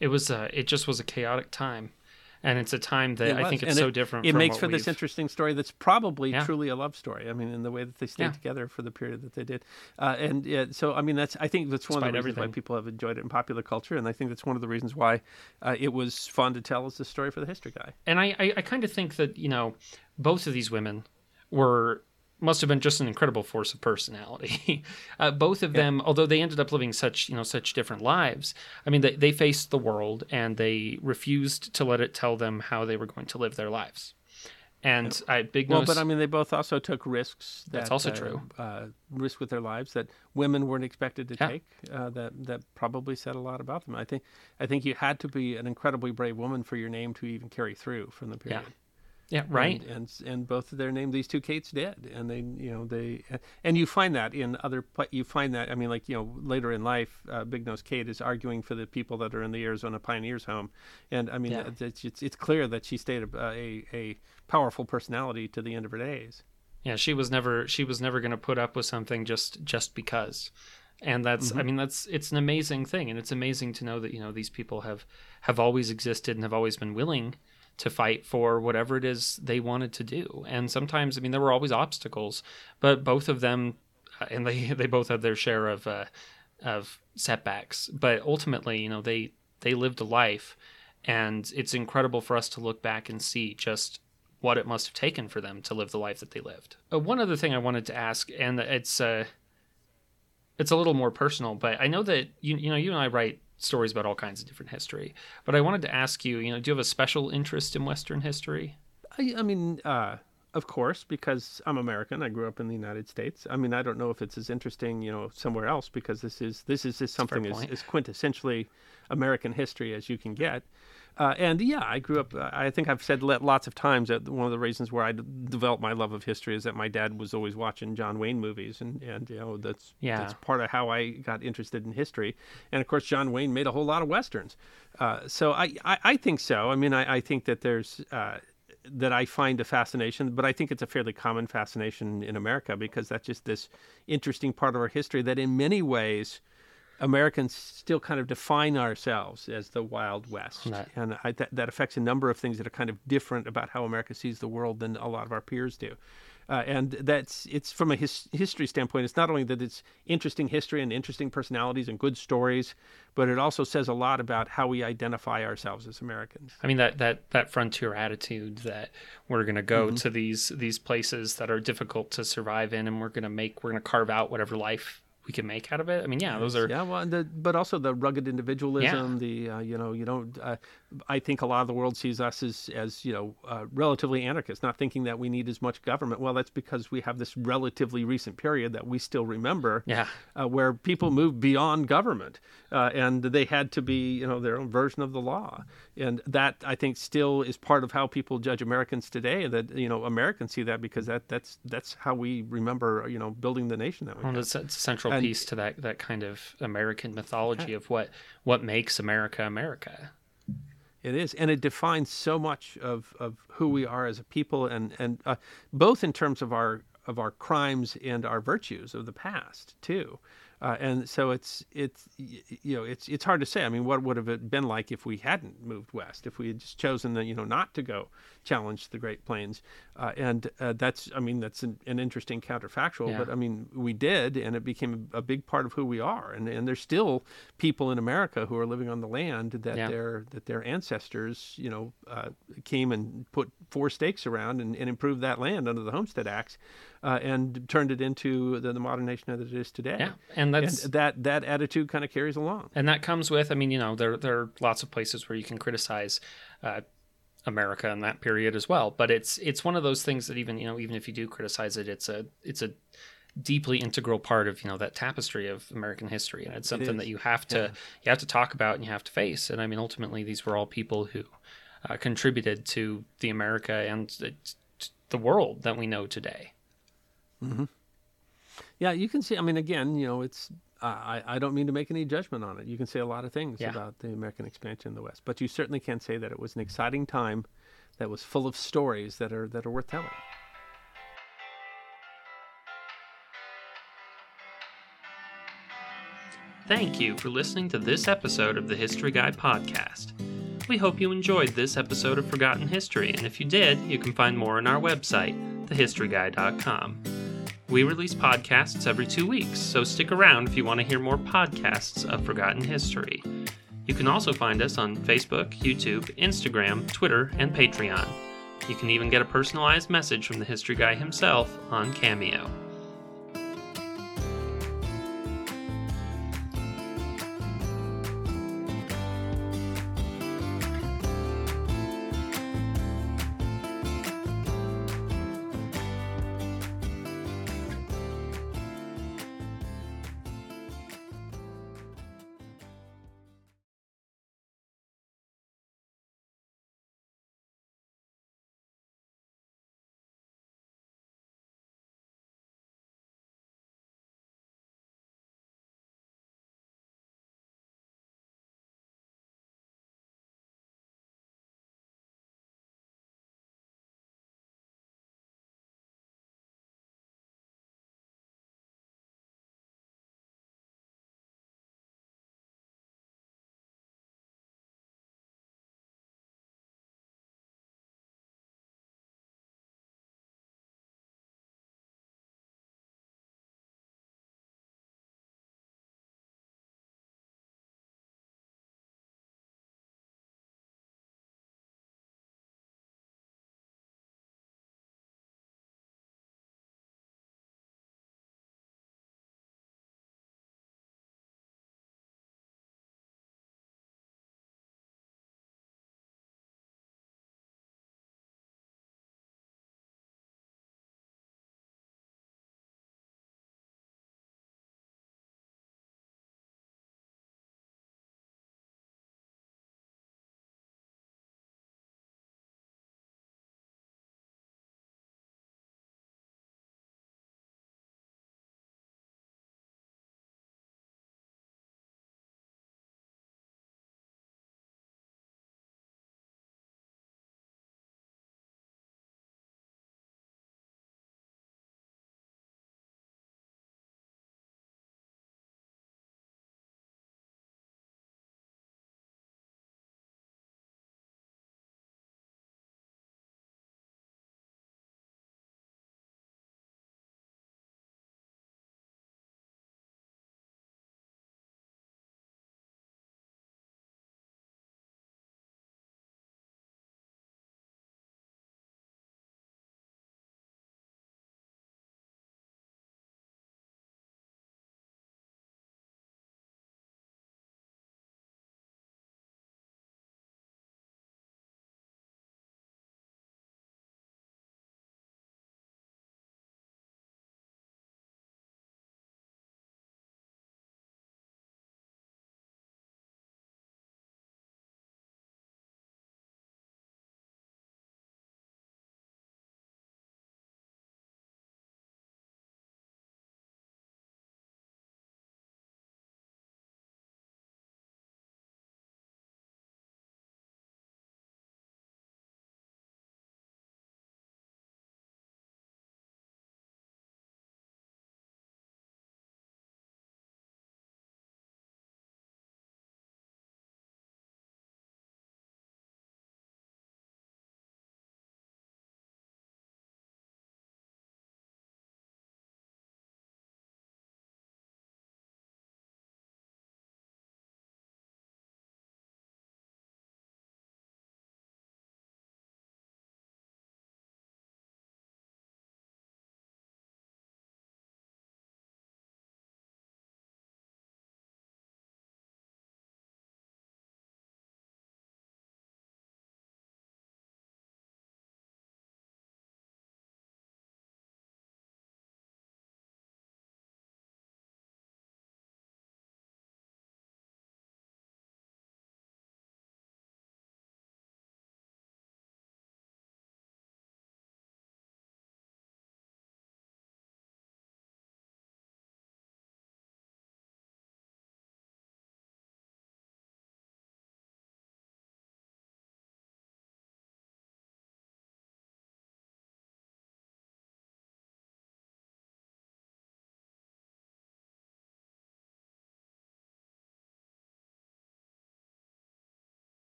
it was uh, it just was a chaotic time and it's a time that It I think it's and so it, different. It makes for this we've- interesting story that's probably Yeah. truly a love story. I mean, in the way that they stayed Yeah. together for the period that they did, uh, and yeah, so I mean, that's I think that's one of the reasons everything. why people have enjoyed it in popular culture, and I think that's one of the reasons why uh, it was fun to tell as a story for the history guy. and I, I, I kind of think that you know both of these women were must have been just an incredible force of personality. uh, both of them, although they ended up living such you know such different lives, I mean they, they faced the world and they refused to let it tell them how they were going to live their lives. And I big Well, but I mean, they both also took risks. That, That's also uh, true. Uh, risk with their lives that women weren't expected to Yeah. take. Uh, that that probably said a lot about them. I think I think you had to be an incredibly brave woman for your name to even carry through from the period. yeah, right. and, and and both of their name these two Kates did and they you know they and you find that in other you find that I mean like you know later in life uh, Big Nose Kate is arguing for the people that are in the Arizona Pioneers home and I mean Yeah. it's, it's it's clear that she stayed a, a a powerful personality to the end of her days Yeah, she was never she was never going to put up with something just just because. And that's I mean that's it's an amazing thing and it's amazing to know that you know these people have have always existed and have always been willing to fight for whatever it is they wanted to do. And sometimes I mean there were always obstacles, but both of them uh, and they they both had their share of uh, of setbacks, but ultimately, you know, they they lived a life and it's incredible for us to look back and see just what it must have taken for them to live the life that they lived. Uh, one other thing I wanted to ask, and it's uh, it's a little more personal, but I know that you you know you and I write stories about all kinds of different history, but I wanted to ask you, you know, do you have a special interest in Western history? I, I mean, uh, of course, because I'm American. I grew up in the United States. I mean, I don't know if it's as interesting, you know, somewhere else because this is this is just something as, as quintessentially American history as you can get. Uh, and yeah, I grew up. I think I've said lots of times that one of the reasons where I developed my love of history is that my dad was always watching John Wayne movies, and and you know that's Yeah. that's part of how I got interested in history. And of course, John Wayne made a whole lot of westerns. Uh, so I, I I think so. I mean, I, I think that there's. Uh, that I find a fascination, but I think it's a fairly common fascination in America because that's just this interesting part of our history that, in many ways, Americans still kind of define ourselves as the Wild West, Right. and I, that that affects a number of things that are kind of different about how America sees the world than a lot of our peers do. Uh, and that's it's from a his, history standpoint. It's not only that it's interesting history and interesting personalities and good stories, but it also says a lot about how we identify ourselves as Americans. I mean that that that frontier attitude that we're going to go to these these places that are difficult to survive in, and we're going to make we're going to carve out whatever life we can make out of it. I mean, yeah, those are Yeah, well, the, but also the rugged individualism. The uh, you know you don't. Uh, I think a lot of the world sees us as as you know uh, relatively anarchist, not thinking that we need as much government. Well, that's because we have this relatively recent period that we still remember. yeah. Uh, where people moved beyond government, uh, and they had to be, you know, their own version of the law, and that I think still is part of how people judge Americans today. That you know, Americans see that because that that's that's how we remember, you know, building the nation that we Well, that's a central And- piece to that that kind of American mythology of what what makes America America. It is, and it defines so much of, of who we are as a people, and and uh, both in terms of our of our crimes and our virtues of the past too. Uh, and so it's it's you know it's it's hard to say. I mean, what would have it been like if we hadn't moved west? If we had just chosen the, you know not to go challenge the Great Plains? Uh, and uh, that's I mean that's an, an interesting counterfactual. Yeah. But I mean we did, and it became a big part of who we are. And and there's still people in America who are living on the land that Yeah. their that their ancestors you know uh, came and put four stakes around and, and improved that land under the Homestead Acts. Uh, and turned it into the, the modern nation that it is today. Yeah, and that's and that that attitude kind of carries along. and that comes with i mean you know there there are lots of places where you can criticize uh, america in that period as well but it's it's one of those things that even you know even if you do criticize it it's a it's a deeply integral part of you know that tapestry of american history and it's something is. that you have to you have to talk about and you have to face and i mean ultimately these were all people who uh, contributed to the america and the, the world that we know today Mm-hmm. Yeah, you can see. I mean, again, you know, it's. I I don't mean to make any judgment on it. You can say a lot of things Yeah. about the American expansion in the West, but you certainly can say that it was an exciting time, that was full of stories that are that are worth telling. Thank you for listening to this episode of the History Guy podcast. We hope you enjoyed this episode of Forgotten History, and if you did, you can find more on our website, thehistoryguy.com. We release podcasts every two weeks, so stick around if you want to hear more podcasts of Forgotten History. You can also find us on Facebook, YouTube, Instagram, Twitter, and Patreon. You can even get a personalized message from the History Guy himself on Cameo.